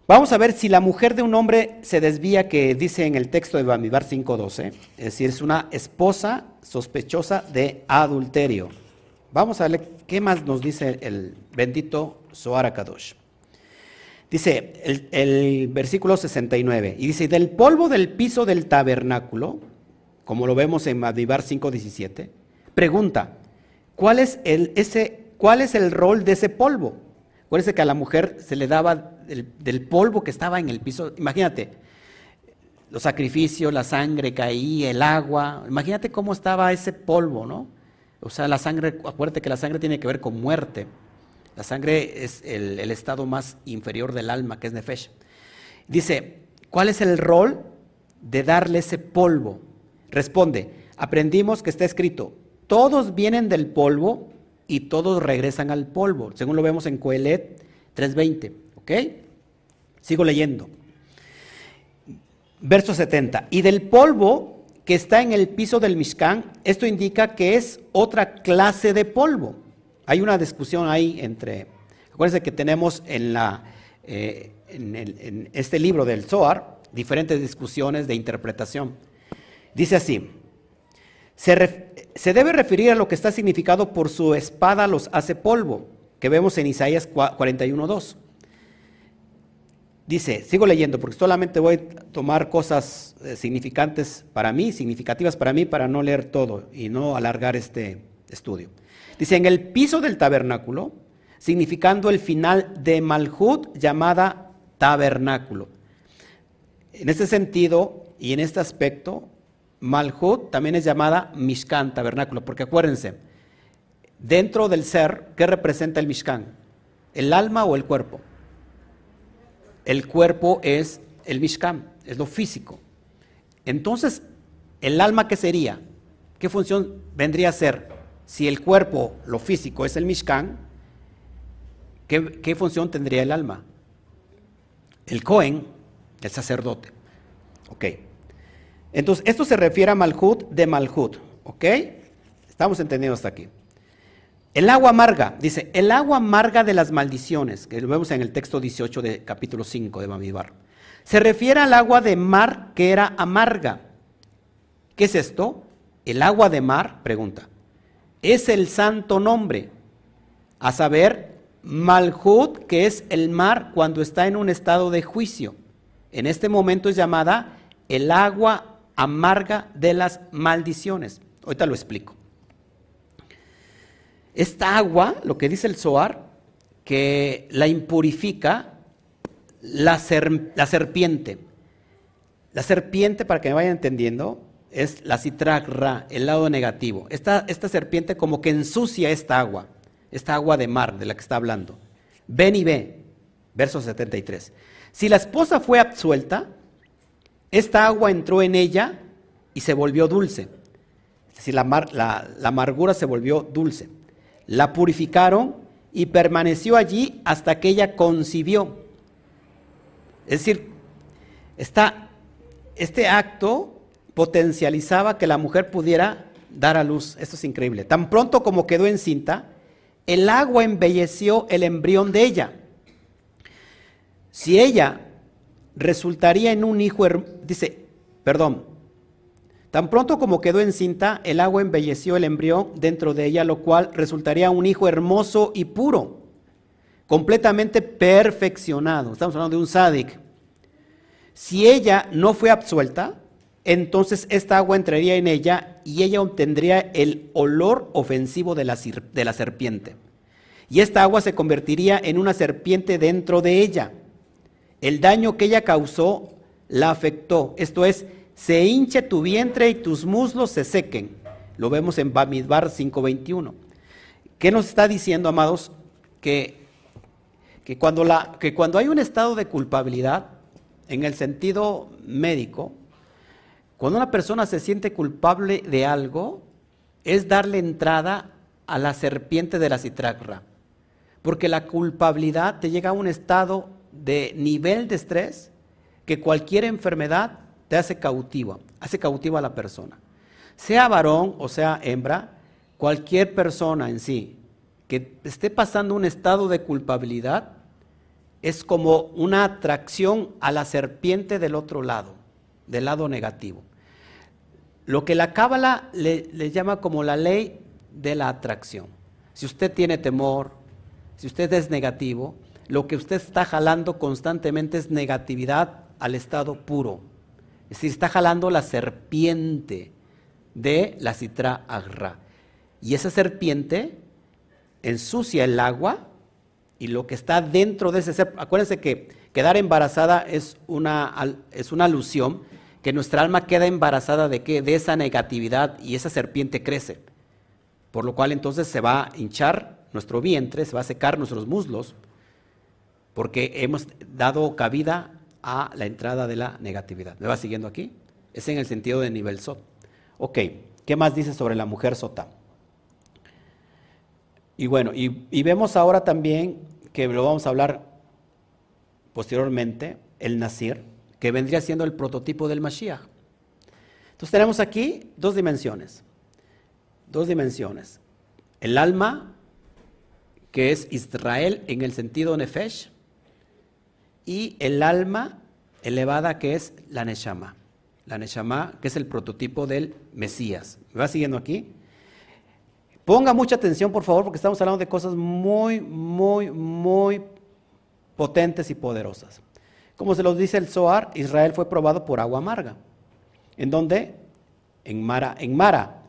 vamos a ver si la mujer de un hombre se desvía, que dice en el texto de Bamibar 5.12, es decir, es una esposa sospechosa de adulterio. Vamos a ver qué más nos dice el bendito Zohar Kadosh. Dice el, versículo 69, y dice, del polvo del piso del tabernáculo, como lo vemos en Madibar 5.17, pregunta, ¿cuál es, el, ese, ¿cuál es el rol de ese polvo? Acuérdense que a la mujer se le daba del polvo que estaba en el piso, imagínate, los sacrificios, la sangre caía, el agua, imagínate cómo estaba ese polvo, ¿no? O sea, la sangre, acuérdate que la sangre tiene que ver con muerte. La sangre es el, estado más inferior del alma, que es Nefesh. Dice, ¿cuál es el rol de darle ese polvo? Responde, aprendimos que está escrito, todos vienen del polvo y todos regresan al polvo, según lo vemos en Coelet 3.20. ¿Ok? Sigo leyendo. Verso 70. Y del polvo que está en el piso del Mishkan, esto indica que es otra clase de polvo. Hay una discusión ahí entre, acuérdense que tenemos en, la, eh, en, este libro del Zohar diferentes discusiones de interpretación. Dice así, se, se, debe referir a lo que está significado por su espada los hace polvo, que vemos en Isaías 41.2. Dice, sigo leyendo porque solamente voy a tomar cosas eh, significantes para mí, significativas para mí, para no leer todo y no alargar este estudio. Dice, en el piso del tabernáculo, significando el final de Malhut llamada tabernáculo. En este sentido y en este aspecto, Malhut también es llamada Mishkan, tabernáculo, porque acuérdense, dentro del ser, ¿qué representa el Mishkan? ¿El alma o el cuerpo? El cuerpo es el Mishkan, es lo físico. Entonces, ¿el alma qué sería? ¿qué función vendría a ser? Si el cuerpo, lo físico, es el Mishkan, ¿qué, función tendría el alma? El Cohen, el sacerdote. Ok. Entonces, esto se refiere a Malhut de Malhut. ¿Ok? Estamos entendiendo hasta aquí. El agua amarga, dice, el agua amarga de las maldiciones, que lo vemos en el texto 18 de capítulo 5 de Bamidbar. Se refiere al agua de mar que era amarga. ¿Qué es esto? El agua de mar, pregunta, es el santo nombre, a saber, Malhut, que es el mar cuando está en un estado de juicio. En este momento es llamada el agua amarga de las maldiciones. Ahorita lo explico. Esta agua, lo que dice el Zohar, que la impurifica la, serpiente. La serpiente, para que me vayan entendiendo, es la citragra, el lado negativo. Esta, serpiente como que ensucia esta agua, esta agua de mar de la que está hablando. Ven y ve, verso 73. Si la esposa fue absuelta, esta agua entró en ella y se volvió dulce. Es decir, la, la amargura se volvió dulce. La purificaron y permaneció allí hasta que ella concibió. Es decir, este acto potencializaba que la mujer pudiera dar a luz. Esto es increíble. Tan pronto como quedó encinta, el agua embelleció el embrión de ella. Si ella resultaría en un hijo, dice, perdón, tan pronto como quedó encinta, el agua embelleció el embrión dentro de ella, lo cual resultaría un hijo hermoso y puro, completamente perfeccionado. Estamos hablando de un sádic. Si ella no fue absuelta, entonces esta agua entraría en ella y ella obtendría el olor ofensivo de la, de la serpiente. Y esta agua se convertiría en una serpiente dentro de ella el daño que ella causó la afectó. Esto es, se hinche tu vientre y tus muslos se sequen. Lo vemos en Bamidbar 5:21. ¿Qué nos está diciendo, amados? Que, que, cuando la, que cuando hay un estado de culpabilidad, en el sentido médico, cuando una persona se siente culpable de algo, es darle entrada a la serpiente de la citragra. Porque la culpabilidad te llega a un estado de nivel de estrés que cualquier enfermedad te hace cautiva, hace cautiva a la persona. Sea varón o sea hembra, cualquier persona en sí que esté pasando un estado de culpabilidad es como una atracción a la serpiente del otro lado, del lado negativo. Lo que la cábala le llama como la ley de la atracción. Si usted tiene temor, si usted es negativo, lo que usted está jalando constantemente es negatividad al estado puro. Es decir, está jalando la serpiente de la citra agra. Y esa serpiente ensucia el agua y lo que está dentro de ese ser, acuérdense que quedar embarazada es una, es una alusión, que nuestra alma queda embarazada de qué? De esa negatividad y esa serpiente crece. Por lo cual entonces se va a hinchar nuestro vientre, se va a secar nuestros muslos, porque hemos dado cabida a la entrada de la negatividad. ¿Me va siguiendo aquí? Es en el sentido de nivel SOT. Ok, ¿qué más dice sobre la mujer sota? Y bueno, y, vemos ahora también que lo vamos a hablar posteriormente, el Nasir, que vendría siendo el prototipo del Mashiach. Entonces tenemos aquí dos dimensiones, dos dimensiones. El alma, que es Israel en el sentido Nefesh, y el alma elevada que es la Neshama. La Neshama, que es el prototipo del Mesías. ¿Me va siguiendo aquí? Ponga mucha atención, por favor, porque estamos hablando de cosas muy, muy, muy potentes y poderosas. Como se los dice el Zohar, Israel fue probado por agua amarga. ¿En dónde? En Mara, en Mara,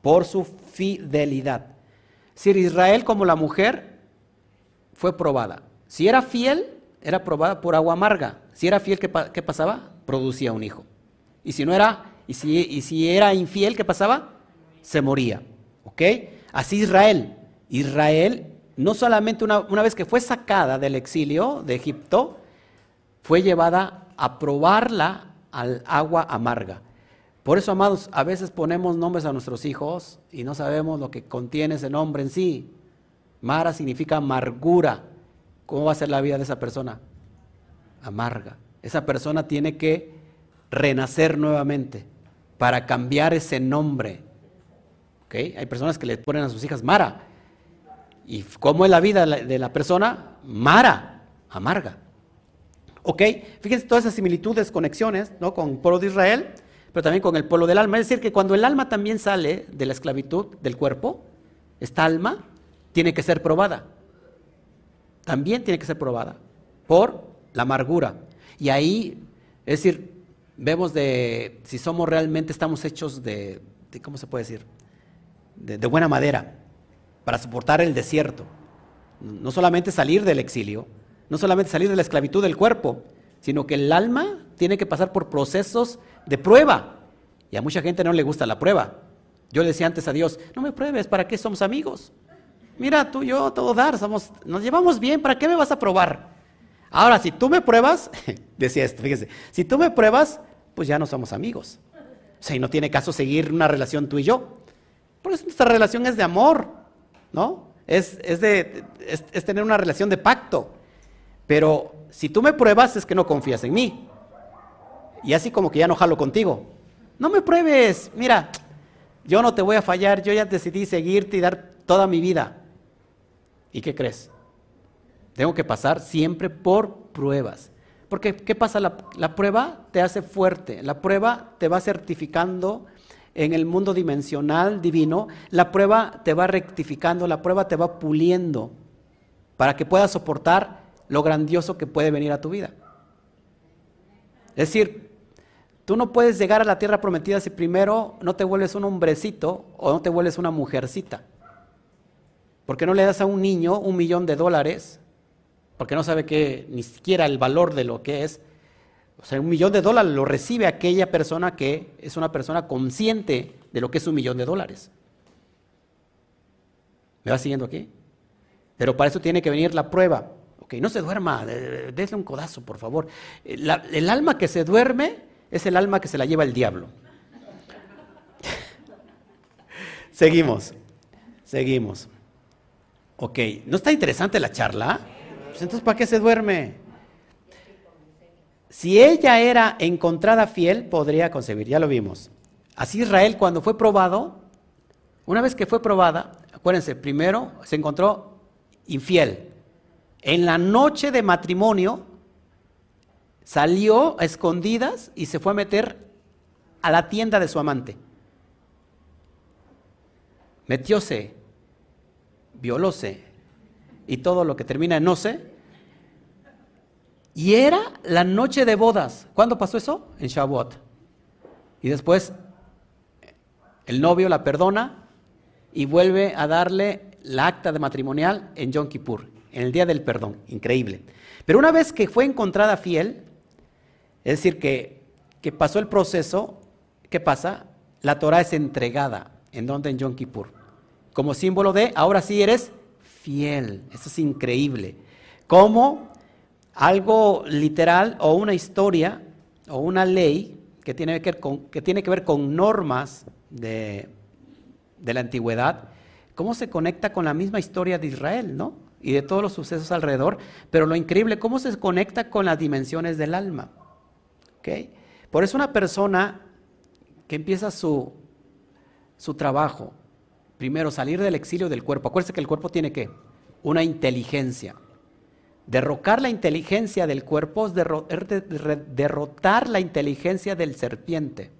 por su fidelidad. Si Israel como la mujer fue probada. Si era fiel, era probada por agua amarga. Si era fiel, ¿qué, pasaba? Producía un hijo. Y si no era, y si, y si era infiel, ¿qué pasaba? Se moría. ¿Ok? Así Israel. Israel, no solamente una, una vez que fue sacada del exilio de Egipto, fue llevada a probarla al agua amarga. Por eso, amados, a veces ponemos nombres a nuestros hijos y no sabemos lo que contiene ese nombre en sí. Mara significa amargura. ¿Cómo va a ser la vida de esa persona? Amarga. Esa persona tiene que renacer nuevamente para cambiar ese nombre. Hay personas que le ponen a sus hijas Mara. ¿Y cómo es la vida de la persona? Mara, amarga. ¿Ok? Fíjense todas esas similitudes, conexiones, ¿no? Con el pueblo de Israel, pero también con el pueblo del alma. Es decir, que cuando el alma también sale de la esclavitud del cuerpo, esta alma tiene que ser probada. También tiene que ser probada por la amargura. Y ahí, es decir, vemos de si somos realmente, estamos hechos de, ¿cómo se puede decir? De, de buena madera para soportar el desierto. No solamente salir del exilio, no solamente salir de la esclavitud del cuerpo, sino que el alma tiene que pasar por procesos de prueba. Y a mucha gente no le gusta la prueba. Yo le decía antes a Dios, no me pruebes, ¿para qué somos amigos? Mira, tú yo, todo dar, somos, nos llevamos bien, ¿para qué me vas a probar? Ahora, si tú me pruebas, decía esto, fíjese, si tú me pruebas, pues ya no somos amigos. O sea, y no tiene caso seguir una relación tú y yo. Por eso nuestra relación es de amor, ¿no? Es, de, es tener una relación de pacto. Pero si tú me pruebas es que no confías en mí. Y así como que ya no jalo contigo. No me pruebes, mira, yo no te voy a fallar, yo ya decidí seguirte y dar toda mi vida. ¿Y qué crees? Tengo que pasar siempre por pruebas. Porque ¿qué pasa? La, la, prueba te hace fuerte, la prueba te va certificando en el mundo dimensional divino, la prueba te va rectificando, la prueba te va puliendo para que puedas soportar lo grandioso que puede venir a tu vida. Es decir, tú no puedes llegar a la tierra prometida si primero no te vuelves un hombrecito o no te vuelves una mujercita. Porque no le das a un niño un millón de dólares, porque no sabe que ni siquiera el valor de lo que es. O sea, un millón de dólares lo recibe aquella persona que es una persona consciente de lo que es un millón de dólares. ¿Me va siguiendo aquí? Pero para eso tiene que venir la prueba. Ok, no se duerma, dése un codazo, por favor. el alma que se duerme es el alma que se la lleva el diablo. seguimos, seguimos. Ok, ¿no está interesante la charla? Pues entonces, ¿para qué se duerme? Si ella era encontrada fiel, podría concebir, ya lo vimos. Así Israel cuando fue probado, una vez que fue probada, acuérdense, primero se encontró infiel. En la noche de matrimonio salió a escondidas y se fue a meter a la tienda de su amante. Metióse, violóse y todo lo que termina en no sé. Y era la noche de bodas. ¿Cuándo pasó eso? En Shavuot. Y después el novio la perdona y vuelve a darle la acta de matrimonial en Yom Kippur en el día del perdón, increíble. Pero una vez que fue encontrada fiel, es decir, que, que pasó el proceso, ¿qué pasa? La Torah es entregada, ¿en donde En Yom Kippur. Como símbolo de, ahora sí eres fiel. Eso es increíble. Como algo literal o una historia o una ley que tiene que ver con, normas de, de la antigüedad, cómo se conecta con la misma historia de Israel, ¿no? y de todos los sucesos alrededor, pero lo increíble, cómo se conecta con las dimensiones del alma. ¿Okay? Por eso una persona que empieza su, su trabajo, primero salir del exilio del cuerpo, acuérdense que el cuerpo tiene que una inteligencia. Derrocar la inteligencia del cuerpo es derrotar la inteligencia del serpiente.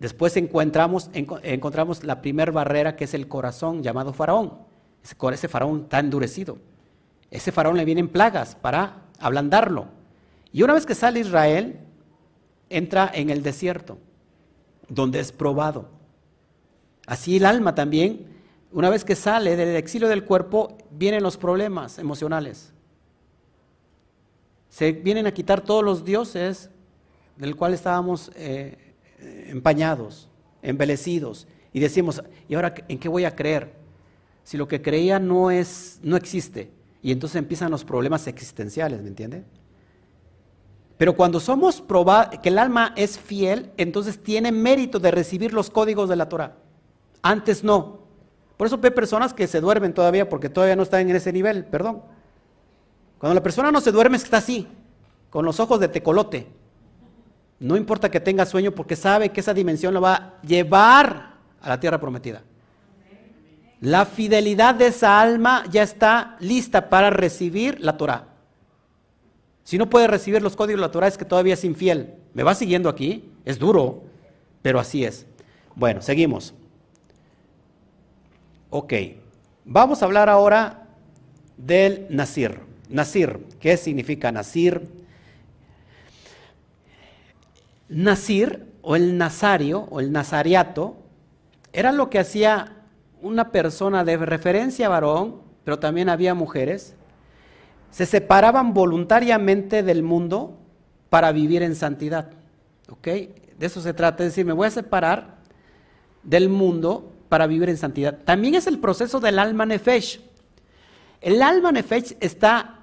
Después encontramos, encontramos la primera barrera que es el corazón llamado faraón ese faraón está endurecido. Ese faraón le vienen plagas para ablandarlo. Y una vez que sale Israel, entra en el desierto, donde es probado. Así el alma también, una vez que sale del exilio del cuerpo, vienen los problemas emocionales. Se vienen a quitar todos los dioses del cual estábamos eh, empañados, embelecidos, y decimos, ¿y ahora en qué voy a creer? si lo que creía no, es, no existe. Y entonces empiezan los problemas existenciales, ¿me entiende? Pero cuando somos probados, que el alma es fiel, entonces tiene mérito de recibir los códigos de la Torah. Antes no. Por eso ve personas que se duermen todavía porque todavía no están en ese nivel, perdón. Cuando la persona no se duerme está así, con los ojos de tecolote. No importa que tenga sueño porque sabe que esa dimensión lo va a llevar a la tierra prometida. La fidelidad de esa alma ya está lista para recibir la Torah. Si no puede recibir los códigos de la Torah es que todavía es infiel. ¿Me va siguiendo aquí? Es duro, pero así es. Bueno, seguimos. Ok, vamos a hablar ahora del Nasir. Nasir, ¿qué significa Nasir? Nasir o el nazario o el nazariato era lo que hacía una persona de referencia varón, pero también había mujeres, se separaban voluntariamente del mundo para vivir en santidad. ¿Ok? De eso se trata, es decir, me voy a separar del mundo para vivir en santidad. También es el proceso del alma nefesh. El alma nefesh está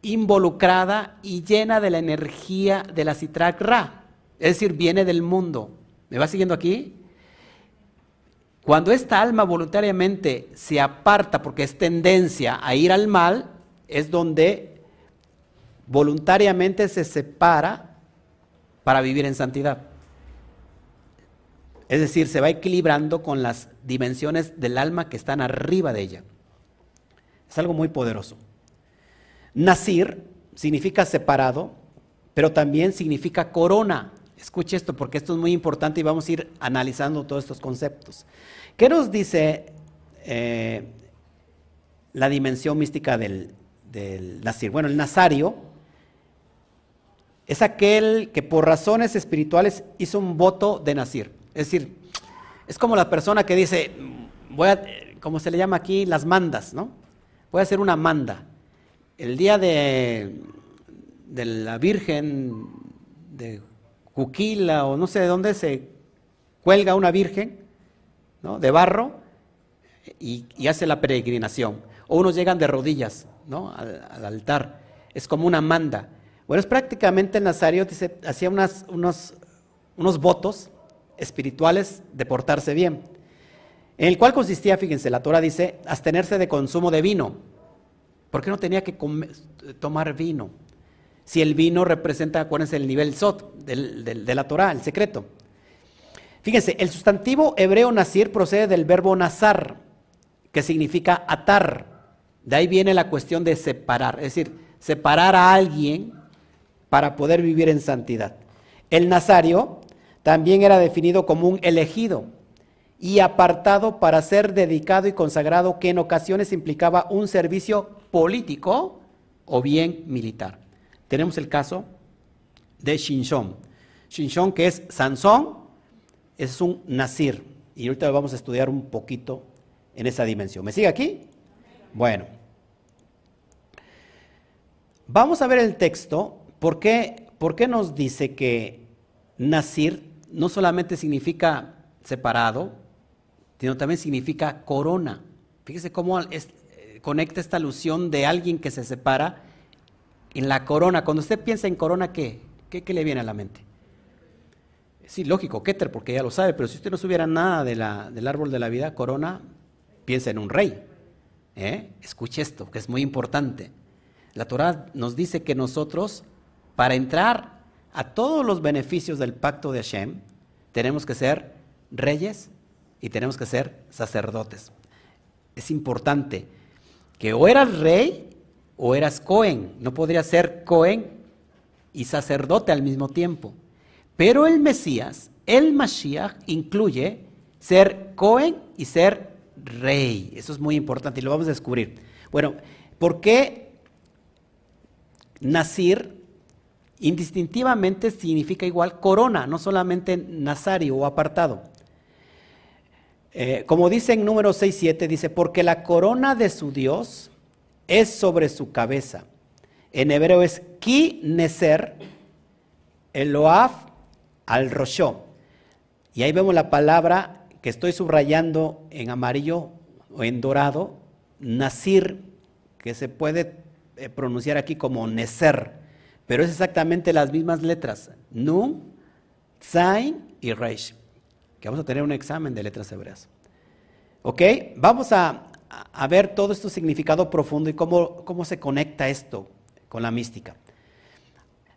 involucrada y llena de la energía de la citrak ra, es decir, viene del mundo. ¿Me va siguiendo aquí? Cuando esta alma voluntariamente se aparta porque es tendencia a ir al mal, es donde voluntariamente se separa para vivir en santidad. Es decir, se va equilibrando con las dimensiones del alma que están arriba de ella. Es algo muy poderoso. Nacir significa separado, pero también significa corona. Escuche esto porque esto es muy importante y vamos a ir analizando todos estos conceptos. ¿Qué nos dice eh, la dimensión mística del, del. Bueno, el Nazario es aquel que por razones espirituales hizo un voto de Nazir. Es decir, es como la persona que dice, voy a, como se le llama aquí, las mandas, ¿no? Voy a hacer una manda. El día de, la Virgen de Juquila o no sé de dónde se cuelga una Virgen, ¿no? De barro y, hace la peregrinación. O unos llegan de rodillas al, altar. Es como una manda. Bueno, es prácticamente el Nazario hacía unos, unos votos espirituales de portarse bien. En el cual consistía, fíjense, la Torah dice, abstenerse de consumo de vino. ¿Por qué no tenía que tomar vino? Si el vino representa, acuérdense, el nivel sot de la Torah, el secreto. Fíjense, el sustantivo hebreo nazir procede del verbo nazar, que significa atar. De ahí viene la cuestión de separar, es decir, separar a alguien para poder vivir en santidad. El nazario también era definido como un elegido y apartado para ser dedicado y consagrado que en ocasiones implicaba un servicio político o bien militar. Tenemos el caso de Shinshon. Shinshon, que es Sansón, es un nazir. Y ahorita vamos a estudiar un poquito en esa dimensión. ¿Me sigue aquí? Bueno, Vamos a ver el texto. ¿Por qué, nos dice que Nasir no solamente significa separado, sino también significa corona? Fíjese cómo eh, conecta esta alusión de alguien que se separa en la corona. Cuando usted piensa en corona, ¿qué? ¿Qué, le viene a la mente? Sí, lógico, Keter, porque ya lo sabe, pero si usted no supiera nada del árbol de la vida, corona, piensa en un rey. ¿eh? Escuche esto, que es muy importante. La Torah nos dice que nosotros, para entrar a todos los beneficios del pacto de Hashem, tenemos que ser reyes y tenemos que ser sacerdotes. Es importante que o eras rey o eras Cohen. No podría ser Cohen y sacerdote al mismo tiempo. Pero el Mesías, el Mashiach, incluye ser Cohen y ser rey. Eso es muy importante y lo vamos a descubrir. Bueno, ¿por qué Nasir indistintivamente significa igual corona, no solamente nazario o apartado. Eh, como dice en número 6.7, dice, porque la corona de su Dios es sobre su cabeza. En hebreo es ki neser, eloaf al rosho. Y ahí vemos la palabra que estoy subrayando en amarillo o en dorado, nasir, que se puede eh, pronunciar aquí como Neser, pero es exactamente las mismas letras, Nun, Zain y Reish, que vamos a tener un examen de letras hebreas. ¿Ok? Vamos a, ver todo este significado profundo y cómo, cómo se conecta esto con la mística.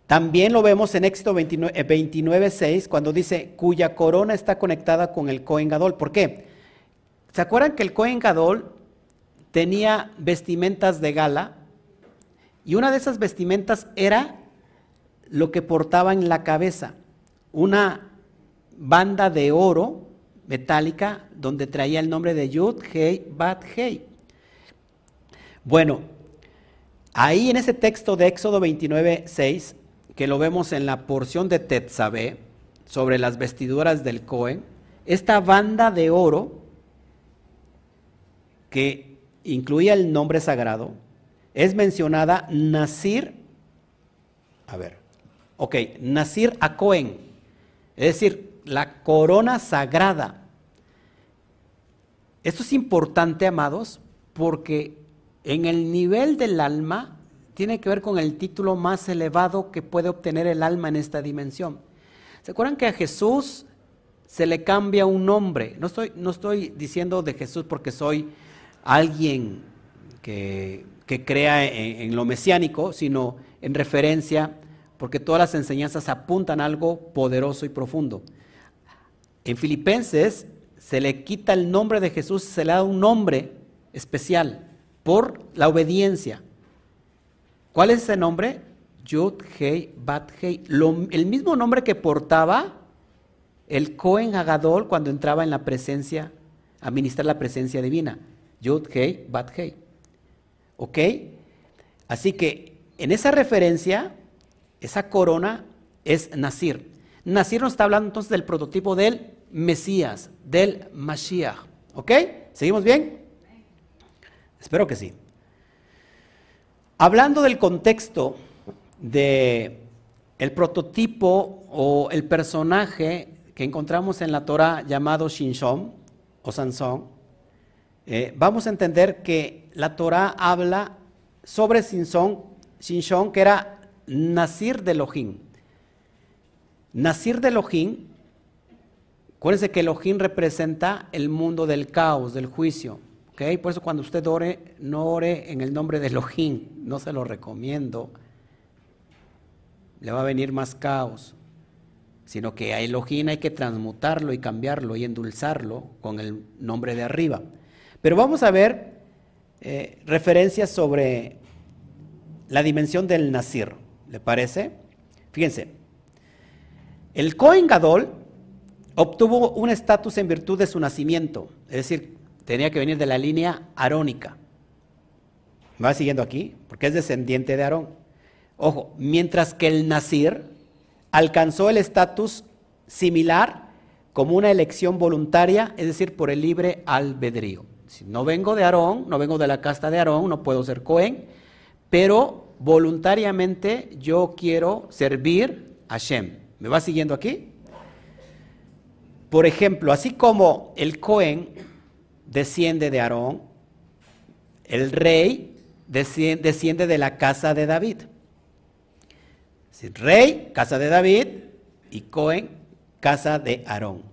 También lo vemos en Éxodo 29, 6, cuando dice, cuya corona está conectada con el Cohen Gadol. ¿Por qué? ¿Se acuerdan que el Cohen Gadol tenía vestimentas de gala? Y una de esas vestimentas era lo que portaba en la cabeza, una banda de oro metálica donde traía el nombre de Yud, Hei, Bat, Hei. Bueno, ahí en ese texto de Éxodo 29, 6, que lo vemos en la porción de Tetzabé, sobre las vestiduras del Cohen, esta banda de oro, que incluía el nombre sagrado, es mencionada Nasir, a ver, ok, Nasir a Cohen, es decir, la corona sagrada. Esto es importante, amados, porque en el nivel del alma tiene que ver con el título más elevado que puede obtener el alma en esta dimensión. ¿Se acuerdan que a Jesús se le cambia un nombre? No estoy, no estoy diciendo de Jesús porque soy alguien que, crea en, en, lo mesiánico, sino en referencia, porque todas las enseñanzas apuntan a algo poderoso y profundo. En Filipenses se le quita el nombre de Jesús, se le da un nombre especial por la obediencia. ¿Cuál es ese nombre? Yud Hei Bat Hei. el mismo nombre que portaba el Cohen Hagadol cuando entraba en la presencia, a ministrar la presencia divina. Yud Hei Bat Hei. ¿Ok? Así que en esa referencia, esa corona es Nasir. Nasir nos está hablando entonces del prototipo del Mesías, del Mashiach. ¿Ok? ¿Seguimos bien? Espero que sí. Hablando del contexto de el prototipo o el personaje que encontramos en la Torah llamado Shinshon o Sansón, eh, vamos a entender que la Torah habla sobre Shinshon, Shinshon que era Nasir de Elohim. Nasir de Elohim, acuérdense que Elohim representa el mundo del caos, del juicio. Por eso cuando usted ore, no ore en el nombre de Elohim, no se lo recomiendo. Le va a venir más caos, sino que a Elohim hay que transmutarlo y cambiarlo y endulzarlo con el nombre de arriba. Pero vamos a ver eh, referencias sobre la dimensión del Nazir, ¿le parece? Fíjense, el Cohen Gadol obtuvo un estatus en virtud de su nacimiento, es decir, tenía que venir de la línea arónica. ¿Me va siguiendo aquí? Porque es descendiente de Aarón. Ojo, mientras que el Nazir alcanzó el estatus similar como una elección voluntaria, es decir, por el libre albedrío. Si no vengo de Aarón, no vengo de la casta de Aarón, no puedo ser Cohen, pero voluntariamente yo quiero servir a Shem. ¿Me va siguiendo aquí? Por ejemplo, así como el Cohen desciende de Aarón, el rey desciende de la casa de David. rey, casa de David, y Cohen, casa de Aarón.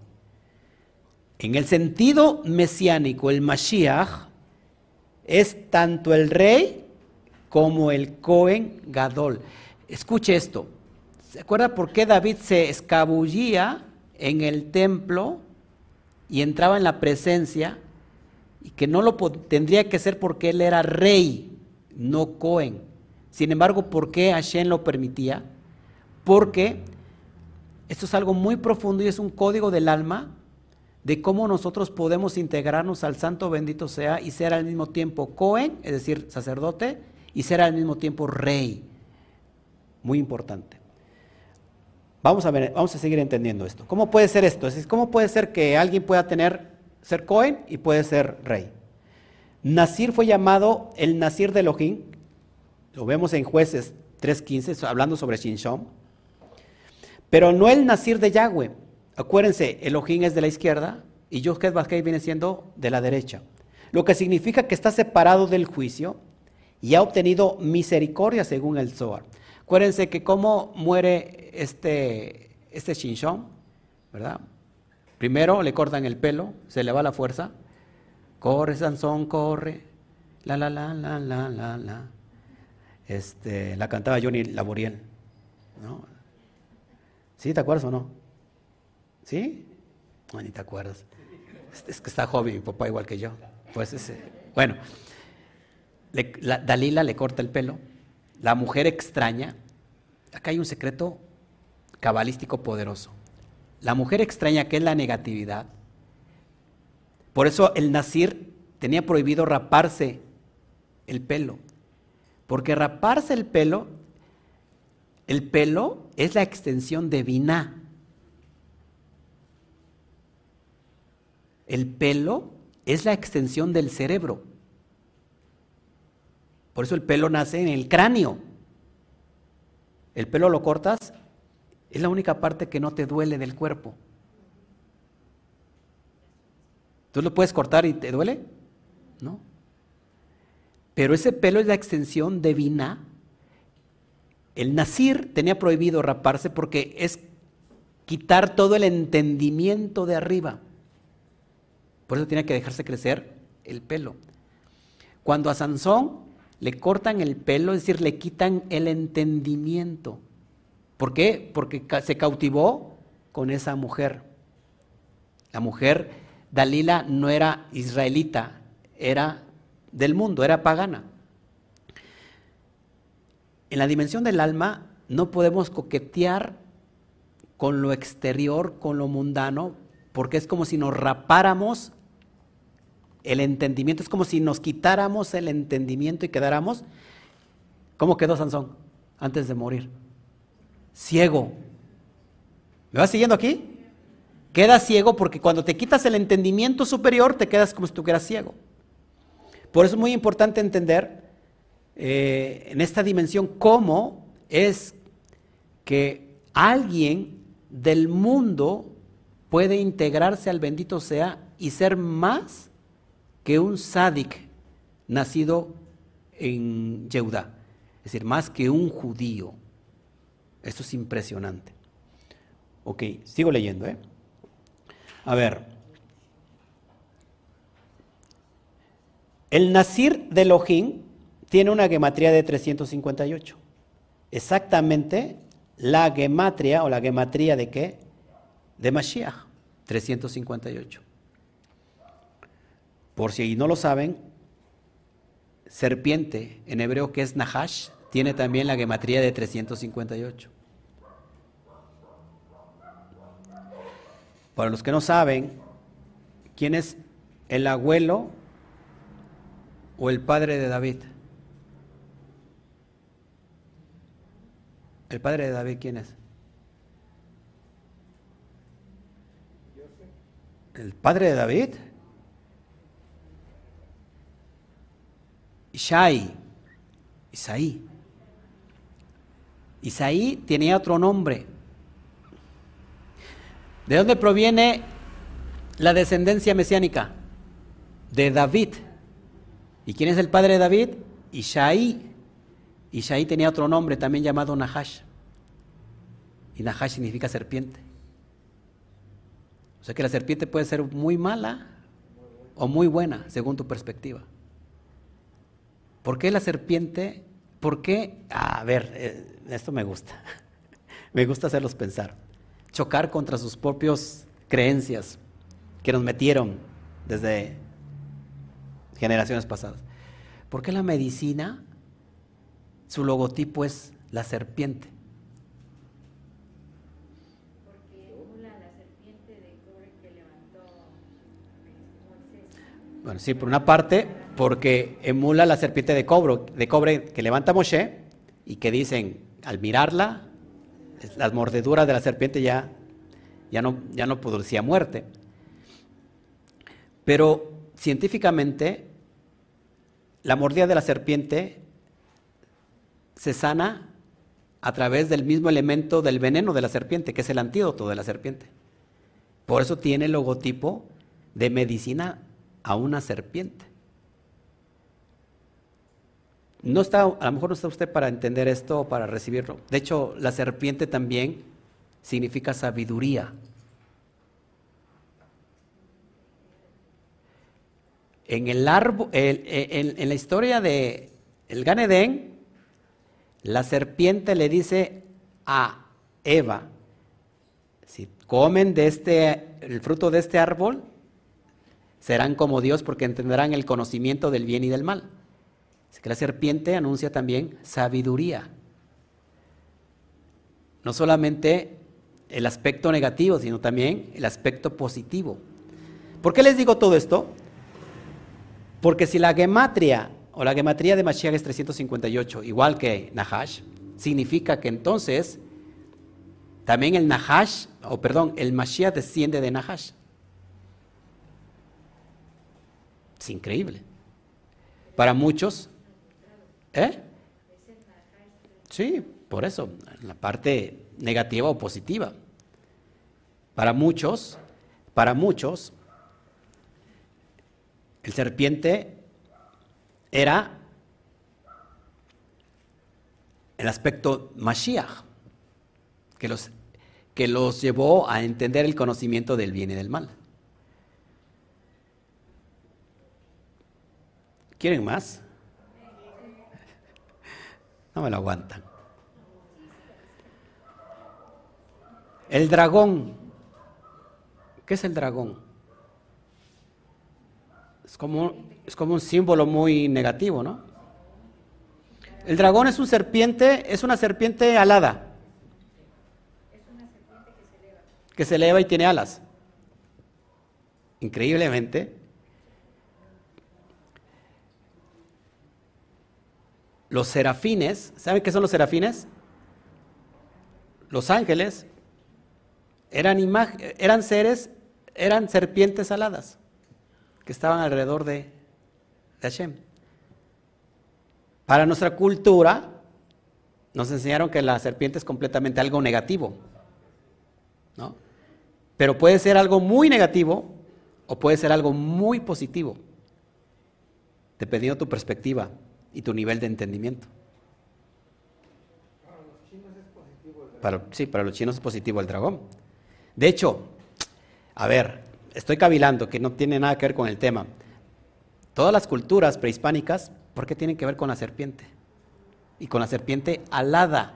En el sentido mesiánico, el Mashiach es tanto el rey como el Cohen Gadol. Escuche esto. ¿Se acuerda por qué David se escabullía en el templo y entraba en la presencia? y que no lo tendría que ser porque él era rey, no Cohen. Sin embargo, ¿por qué Hashem lo permitía? Porque esto es algo muy profundo y es un código del alma de cómo nosotros podemos integrarnos al santo bendito sea y ser al mismo tiempo Cohen, es decir, sacerdote, y ser al mismo tiempo rey. Muy importante. Vamos a ver, vamos a seguir entendiendo esto. ¿Cómo puede ser esto? ¿cómo puede ser que alguien pueda tener ser Cohen y puede ser rey. Nasir fue llamado el Nasir de Elohim, lo vemos en jueces 3.15, hablando sobre Shinshon, pero no el Nasir de Yahweh. Acuérdense, Elohim es de la izquierda y Yoched Bajei viene siendo de la derecha, lo que significa que está separado del juicio y ha obtenido misericordia según el Zohar. Acuérdense que cómo muere este, este chinchón, ¿verdad? Primero le cortan el pelo, se le va la fuerza. Corre, Sansón, corre. La, la, la, la, la, la, la. Este, la cantaba Johnny Laboriel. ¿no? ¿Sí? ¿Te acuerdas o no? ¿Sí? No, ni te acuerdas. Es que está joven mi papá igual que yo. Pues ese. Bueno, Dalila le corta el pelo. La mujer extraña. Acá hay un secreto cabalístico poderoso. La mujer extraña, que es la negatividad. Por eso el Nazir tenía prohibido raparse el pelo. Porque raparse el pelo, el pelo es la extensión de Vina. El pelo es la extensión del cerebro. Por eso el pelo nace en el cráneo. El pelo lo cortas, es la única parte que no te duele del cuerpo. ¿Tú lo puedes cortar y te duele? No. Pero ese pelo es la extensión de Vina. El Nasir tenía prohibido raparse porque es quitar todo el entendimiento de arriba. Por eso tiene que dejarse crecer el pelo. Cuando a Sansón le cortan el pelo, es decir, le quitan el entendimiento. ¿Por qué? Porque se cautivó con esa mujer. La mujer, Dalila, no era israelita, era del mundo, era pagana. En la dimensión del alma no podemos coquetear con lo exterior, con lo mundano, porque es como si nos rapáramos el entendimiento. Es como si nos quitáramos el entendimiento y quedáramos. ¿Cómo quedó Sansón antes de morir? Ciego. ¿Me vas siguiendo aquí? Queda ciego porque cuando te quitas el entendimiento superior te quedas como si estuvieras ciego. Por eso es muy importante entender eh, en esta dimensión cómo es que alguien del mundo puede integrarse al bendito sea y ser más que un sádic nacido en Yehudá, es decir, más que un judío. Esto es impresionante. Ok, sigo leyendo, ¿eh? A ver. El Nazir de Elohim tiene una gematría de 358. Exactamente la gematría o la gematría de qué? De Mashiach, 358. Por si no lo saben, serpiente en hebreo que es Nahash tiene también la gematría de 358. Para los que no saben, ¿quién es el abuelo o el padre de David? ¿El padre de David quién es? ¿El padre de David? Ishai, Isaí. Isaí tenía otro nombre. ¿De dónde proviene la descendencia mesiánica? De David. ¿Y quién es el padre de David? Ishai. Ishai tenía otro nombre también llamado Nahash. Y Nahash significa serpiente. O sea que la serpiente puede ser muy mala o muy buena, según tu perspectiva. ¿Por qué la serpiente? ¿Por qué? a ver, eh, esto me gusta. me gusta hacerlos pensar. Chocar contra sus propias creencias que nos metieron desde generaciones pasadas. ¿Por qué la medicina, su logotipo es la serpiente? Porque emula la serpiente de cobre que levantó Bueno, sí, por una parte, porque emula la serpiente de cobre, de cobre que levanta Moshe y que dicen, al mirarla, las mordeduras de la serpiente ya, ya, no, ya no producía muerte. Pero científicamente, la mordida de la serpiente se sana a través del mismo elemento del veneno de la serpiente, que es el antídoto de la serpiente. Por eso tiene logotipo de medicina a una serpiente. No está, a lo mejor no está usted para entender esto o para recibirlo. De hecho, la serpiente también significa sabiduría. En el árbol, en, la historia de el Ganedén, la serpiente le dice a Eva, si comen de este, el fruto de este árbol, serán como Dios porque entenderán el conocimiento del bien y del mal. Así que la serpiente anuncia también sabiduría. No solamente el aspecto negativo, sino también el aspecto positivo. ¿Por qué les digo todo esto? Porque si la gematria o la gematría de Mashiach es 358, igual que Nahash, significa que entonces también el Nahash, o perdón, el Mashiach desciende de Nahash. Es increíble. Para muchos, ¿eh? Sí, por eso, la parte negativa o positiva. Para muchos, para muchos, el serpiente era el aspecto Mashiach, que los, que los llevó a entender el conocimiento del bien y del mal. ¿Quieren más? Me lo aguantan. El dragón. ¿Qué es el dragón? Es como, es como un símbolo muy negativo, ¿no? El dragón es un serpiente, es una serpiente alada. Que se eleva y tiene alas. Increíblemente. Los serafines, ¿saben qué son los serafines? Los ángeles eran, eran seres, eran serpientes aladas que estaban alrededor de, de Hashem. Para nuestra cultura, nos enseñaron que la serpiente es completamente algo negativo. ¿no? Pero puede ser algo muy negativo o puede ser algo muy positivo, dependiendo de tu perspectiva y tu nivel de entendimiento. Para los chinos es positivo el dragón. sí, para los chinos es positivo el dragón. De hecho, a ver, estoy cavilando, que no tiene nada que ver con el tema. Todas las culturas prehispánicas, ¿por qué tienen que ver con la serpiente? Y con la serpiente alada.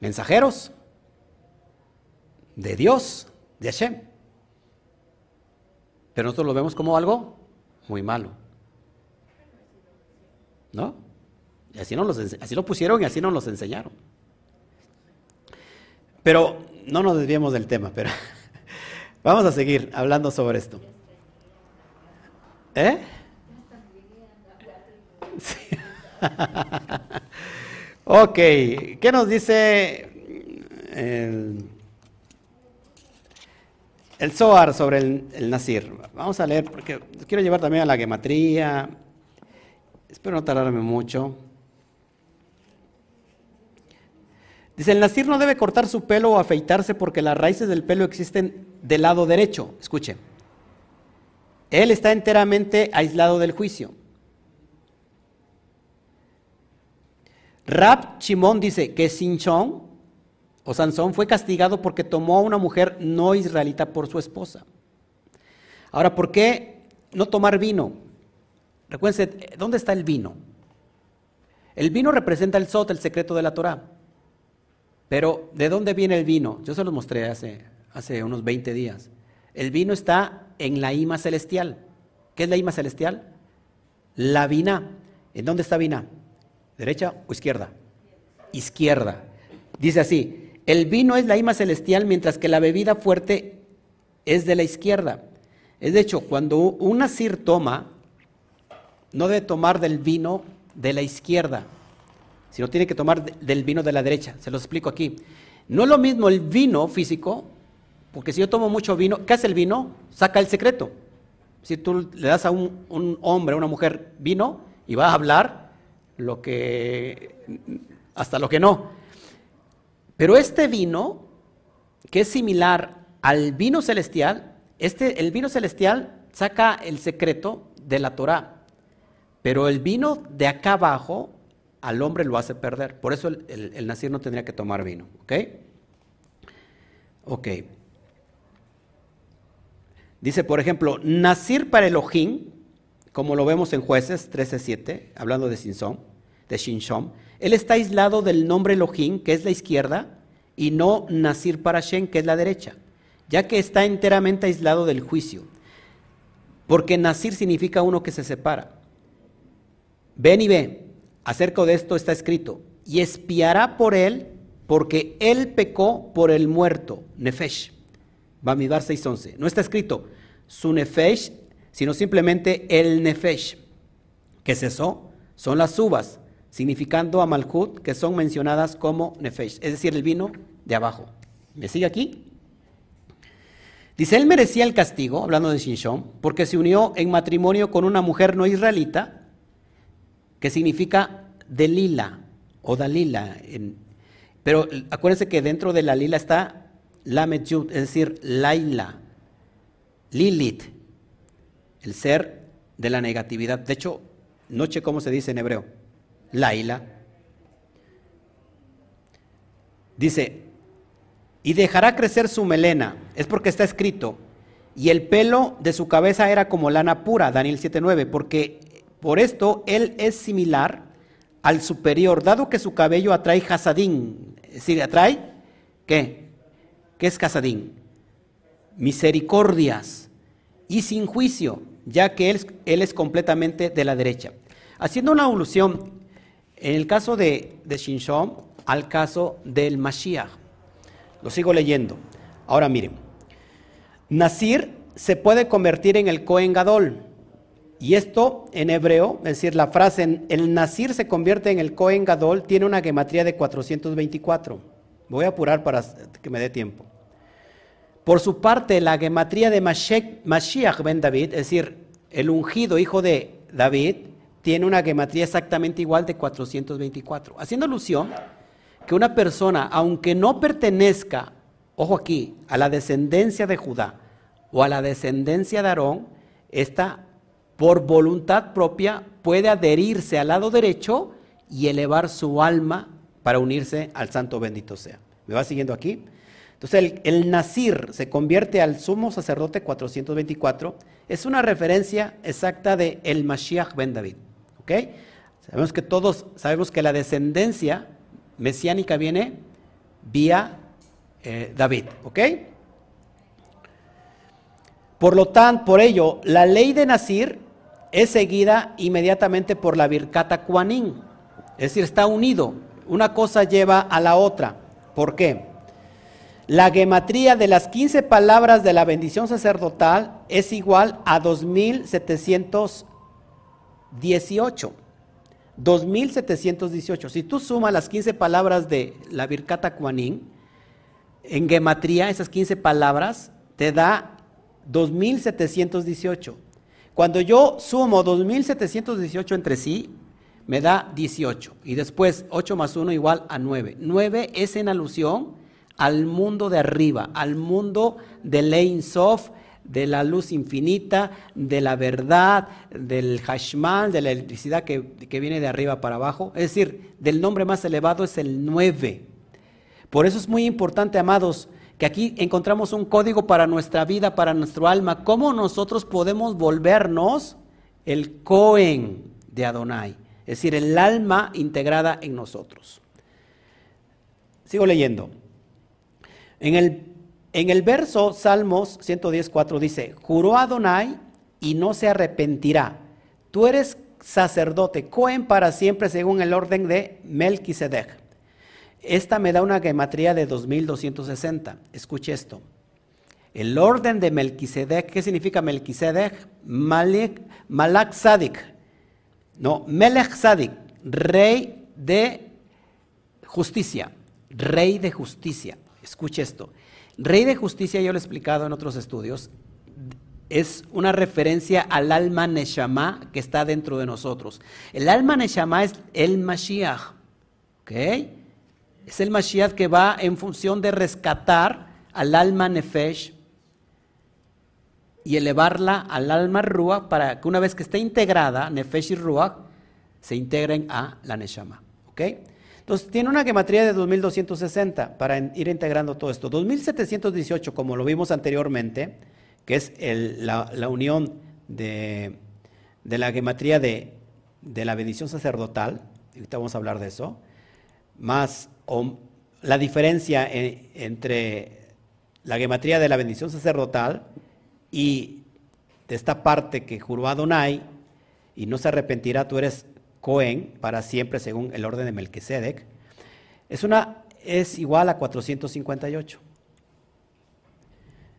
Mensajeros de Dios, de Hashem. Pero nosotros lo vemos como algo muy malo. ¿No? Y así, nos así lo pusieron y así nos los enseñaron. Pero no nos desviemos del tema, pero vamos a seguir hablando sobre esto. ¿Eh? ok, ¿qué nos dice el Zohar sobre el, el? Vamos a leer, porque quiero llevar también a la gematría. Espero no tardarme mucho. Dice, el Nazir no debe cortar su pelo o afeitarse porque las raíces del pelo existen del lado derecho. Escuche. Él está enteramente aislado del juicio. Rab Chimón dice que Sinchón o Sansón fue castigado porque tomó a una mujer no israelita por su esposa. Ahora, ¿por qué no tomar vino? Recuérdense, ¿dónde está el vino? El vino representa el sot, el secreto de la Torah. Pero, ¿de dónde viene el vino? Yo se lo mostré hace, hace unos 20 días. El vino está en la ima celestial. ¿Qué es la ima celestial? La vina. ¿En dónde está vina? ¿Derecha o izquierda? Izquierda. Dice así, el vino es la ima celestial mientras que la bebida fuerte es de la izquierda. Es de hecho, cuando un nasir toma, no debe tomar del vino de la izquierda, si no tiene que tomar del vino de la derecha. Se lo explico aquí. No es lo mismo el vino físico, porque si yo tomo mucho vino, ¿qué hace el vino? Saca el secreto. Si tú le das a un, un hombre, a una mujer vino y va a hablar lo que hasta lo que no. Pero este vino, que es similar al vino celestial, este, el vino celestial saca el secreto de la Torah. Pero el vino de acá abajo al hombre lo hace perder. Por eso el, el, nacir no tendría que tomar vino. ¿Ok? Ok. Dice, por ejemplo, nacir para Elohim, como lo vemos en Jueces 13.7, hablando de Sinsom, de Shinshom, él está aislado del nombre Elohim, que es la izquierda, y no nacir para Shen, que es la derecha, ya que está enteramente aislado del juicio. Porque nacir significa uno que se separa. Ven y ve, acerca de esto está escrito, y espiará por él, porque él pecó por el muerto, Nefesh. Bamidbar 6.11. No está escrito su Nefesh, sino simplemente el Nefesh, que cesó, son las uvas, significando a Malhut, que son mencionadas como Nefesh, es decir, el vino de abajo. ¿Me sigue aquí? Dice, él merecía el castigo, hablando de Shinshon, porque se unió en matrimonio con una mujer no israelita, que significa Delila o Dalila. pero acuérdense que dentro de la lila está Lamed es decir, Laila, Lilith, el ser de la negatividad. De hecho, noche, ¿cómo se dice en hebreo? Laila. Dice, y dejará crecer su melena, es porque está escrito, y el pelo de su cabeza era como lana pura, Daniel 7.9, porque por esto él es similar al superior, dado que su cabello atrae hasadín, es decir, atrae, ¿qué? ¿Qué es hasadín? Misericordias y sin juicio, ya que él, él, es completamente de la derecha. Haciendo una alusión, en el caso de, de Shinshom, al caso del Mashiach. Lo sigo leyendo. Ahora miren, Nasir se puede convertir en el Cohen Gadol. Y esto en hebreo, es decir, la frase el Nasir se convierte en el Cohen Gadol, tiene una gematría de 424. Voy a apurar para que me dé tiempo. Por su parte, la gematría de Mashiach ben David, es decir, el ungido hijo de David, tiene una gematría exactamente igual de 424. Haciendo alusión que una persona, aunque no pertenezca, ojo aquí, a la descendencia de Judá o a la descendencia de Aarón, esta por voluntad propia puede adherirse al lado derecho y elevar su alma para unirse al santo bendito sea. ¿Me va siguiendo aquí? Entonces el, el se convierte al sumo sacerdote 424, es una referencia exacta de el Mashiach ben David. ¿Ok? Sabemos que todos sabemos que la descendencia mesiánica viene vía eh, David, ¿ok? Por lo tanto, por ello, la ley de Nasir es seguida inmediatamente por la Birkata Kuanin, es decir, está unido, una cosa lleva a la otra. ¿Por qué? La gematría de las 15 palabras de la bendición sacerdotal es igual a 2718. 2718. Si tú sumas las 15 palabras de la Birkata Kuanin, en gematría, esas 15 palabras, te da 2718. Cuando yo sumo 2718 entre sí, me da 18. Y después 8 más 1 igual a 9. 9 es en alusión al mundo de arriba, al mundo de Lein Sof, de la luz infinita, de la verdad, del hashman, de la electricidad que, viene de arriba para abajo. Es decir, del nombre más elevado es el 9. Por eso es muy importante, amados, que aquí encontramos un código para nuestra vida, para nuestro alma. ¿Cómo nosotros podemos volvernos el Cohen de Adonai? Es decir, el alma integrada en nosotros. Sigo leyendo. En el en el verso Salmos 110.4 dice, juró Adonai y no se arrepentirá. Tú eres sacerdote, Cohen para siempre según el orden de Melquisedec. Esta me da una gematría de 2260. Escuche esto. El orden de Melquisedec, ¿qué significa Melquisedec? Malek, Malak Sadik. No, Melech Sadik, rey de justicia. Rey de justicia. Escuche esto. Rey de justicia, yo lo he explicado en otros estudios, es una referencia al alma Neshama que está dentro de nosotros. El alma Neshama es el Mashiach. ¿Ok? Es el Mashiach que va en función de rescatar al alma Nefesh y elevarla al alma Ruach para que una vez que esté integrada, Nefesh y Ruach, se integren a la Neshama. ¿Ok? Entonces, tiene una gematría de 2260 para ir integrando todo esto. 2718, como lo vimos anteriormente, que es la, unión de, la gematría de, la bendición sacerdotal, ahorita vamos a hablar de eso, más la diferencia entre la gematría de la bendición sacerdotal y de esta parte que juró Adonai y no se arrepentirá, tú eres Cohen para siempre según el orden de Melquisedec, es, una, es igual a 458.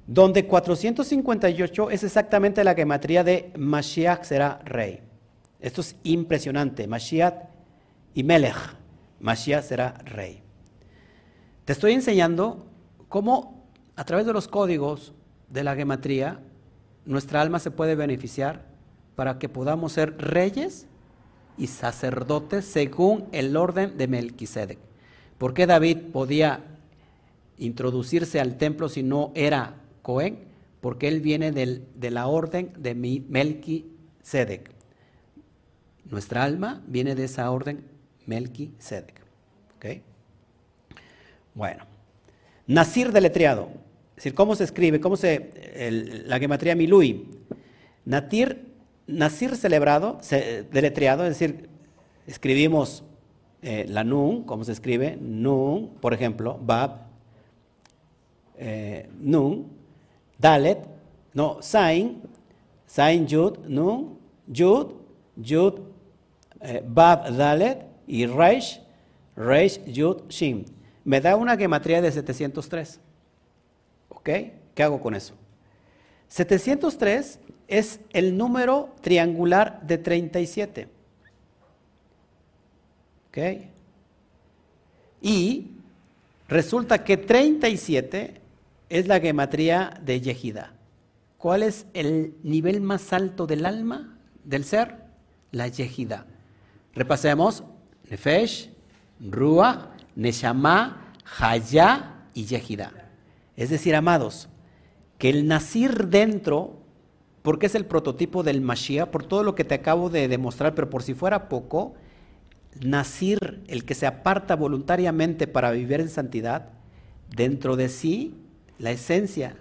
Donde 458 es exactamente la gematría de Mashiach será rey. Esto es impresionante. Mashiach y Melech. Mashiach será rey. Te estoy enseñando cómo a través de los códigos de la gematría nuestra alma se puede beneficiar para que podamos ser reyes y sacerdotes según el orden de Melquisedec. ¿Por qué David podía introducirse al templo si no era Cohen? Porque él viene de la orden de Melquisedec. Nuestra alma viene de esa orden Melquisedec. ¿Ok? Bueno. Nacir deletreado. Es decir, ¿cómo se escribe? ¿Cómo se. la gematría Milui? Natir Nacir celebrado, deletreado, es decir, escribimos eh, la Nun, ¿cómo se escribe? Nun, por ejemplo, Bab, eh, Nun, Dalet, no, Sain, Sain Yud, Nun, Yud, Yud, eh, Bab, Dalet y Reish, Reish, Yud, Shim. Me da una gematría de 703. ¿Ok? ¿Qué hago con eso? 703 es el número triangular de 37. ¿Ok? Y resulta que 37 es la gematría de Yehida. ¿Cuál es el nivel más alto del alma, del ser? La Yehida. Repasemos. Nefesh, Ruach, Neshama, Haya y Yehida. Es decir, amados, que el nacir dentro porque es el prototipo del Mashiach, por todo lo que te acabo de demostrar, pero por si fuera poco, Nacir, el que se aparta voluntariamente para vivir en santidad, dentro de sí, la esencia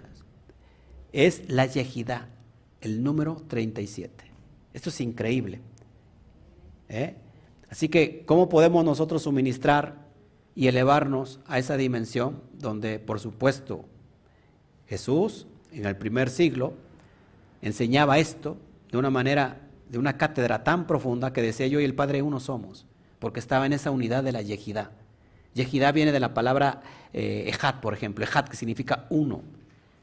es la Yehidá, el número 37. Esto es increíble. ¿eh? Así que, ¿cómo podemos nosotros suministrar y elevarnos a esa dimensión donde, por supuesto, Jesús, en el primer siglo, enseñaba esto de una manera, de una cátedra tan profunda que decía yo y el Padre uno somos, porque estaba en esa unidad de la yejidá. Yejidá viene de la palabra eh, por ejemplo, ejad que significa uno.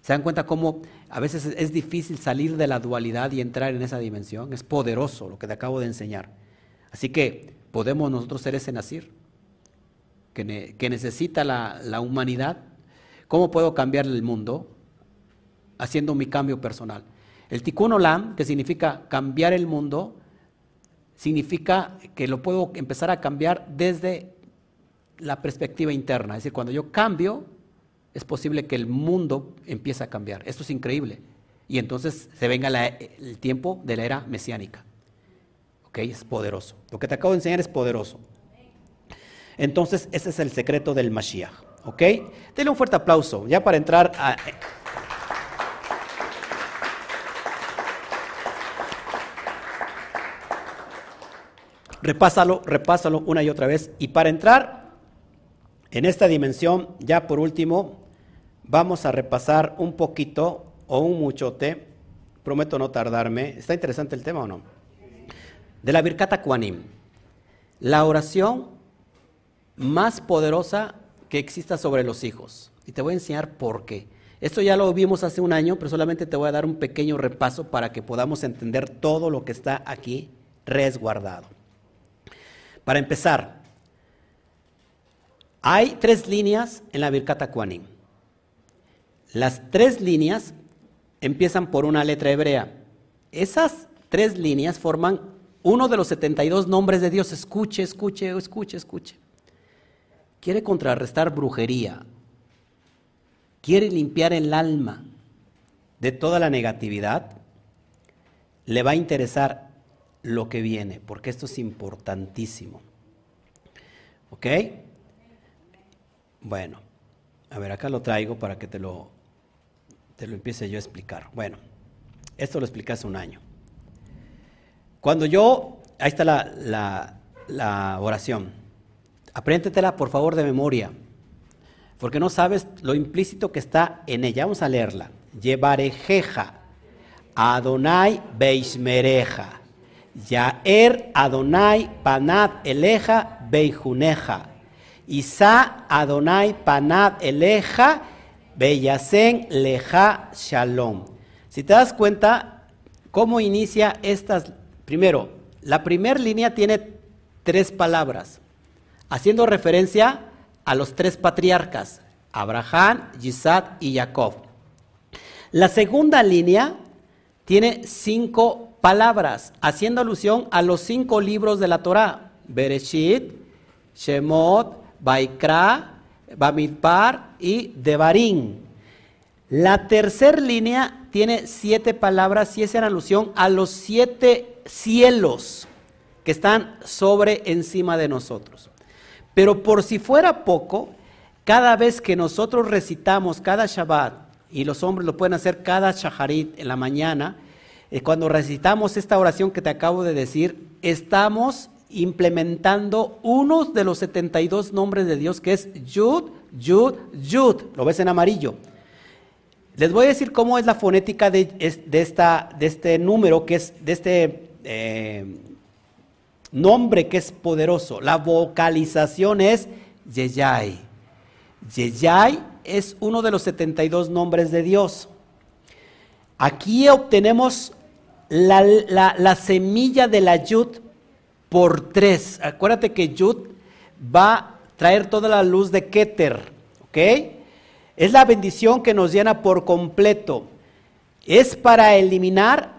¿Se dan cuenta cómo a veces es difícil salir de la dualidad y entrar en esa dimensión? Es poderoso lo que te acabo de enseñar. Así que podemos nosotros ser ese nacir que, que necesita la, la humanidad. ¿Cómo puedo cambiar el mundo? Haciendo mi cambio personal. El tikkun olam, que significa cambiar el mundo, significa que lo puedo empezar a cambiar desde la perspectiva interna. Es decir, cuando yo cambio, es posible que el mundo empiece a cambiar. Esto es increíble. Y entonces se venga el tiempo de la era mesiánica. ¿Ok? Es poderoso. Lo que te acabo de enseñar es poderoso. Entonces, ese es el secreto del Mashiach. ¿Ok? Denle un fuerte aplauso, ya para entrar a... Repásalo, repásalo una y otra vez. Y para entrar en esta dimensión, ya por último, vamos a repasar un poquito o un muchote. Prometo no tardarme. ¿Está interesante el tema o no? De la Birkata Kuanim. La oración más poderosa que exista sobre los hijos. Y te voy a enseñar por qué. Esto ya lo vimos hace un año, pero solamente te voy a dar un pequeño repaso para que podamos entender todo lo que está aquí resguardado. Para empezar, hay tres líneas en la Birkata Kuanim. Las tres líneas empiezan por una letra hebrea. Esas tres líneas forman uno de los 72 nombres de Dios. Escuche, escuche, escuche, escuche. Quiere contrarrestar brujería. Quiere limpiar el alma. de toda la negatividad, le va a interesar lo que viene, porque esto es importantísimo. ¿Ok? Bueno, a ver, acá lo traigo para que te lo, te lo empiece yo a explicar. Bueno, esto lo expliqué hace un año. Cuando yo, ahí está la, la, oración, apréndetela por favor de memoria, porque no sabes lo implícito que está en ella. Vamos a leerla. Llevarejeja, Adonai Beismereja, Yaer Adonai Panad Eleja Beijuneja, Isa Adonai Panad Eleja Beyasen Leja Shalom. Si te das cuenta, ¿cómo inicia estas? Primero, la primera línea tiene tres palabras, haciendo referencia a los tres patriarcas, Abraham, Isaac y Jacob. La segunda línea tiene cinco palabras, haciendo alusión a los cinco libros de la Torah, Bereshit, Shemot, Baikra, Bamidbar y Devarim. La tercera línea tiene siete palabras y es en alusión a los siete cielos que están sobre encima de nosotros. Pero por si fuera poco, cada vez que nosotros recitamos cada Shabbat, y los hombres lo pueden hacer cada Shaharit en la mañana, cuando recitamos esta oración que te acabo de decir, estamos implementando uno de los 72 nombres de Dios que es Yud, Yud, Yud. Lo ves en amarillo. Les voy a decir cómo es la fonética de, este número, que es de este eh, nombre que es poderoso. La vocalización es Yeyay. Yeyay es uno de los 72 nombres de Dios. Aquí obtenemos la, la semilla de la Yud por tres. Acuérdate que Yud va a traer toda la luz de Keter, ¿ok? Es la bendición que nos llena por completo. Es para eliminar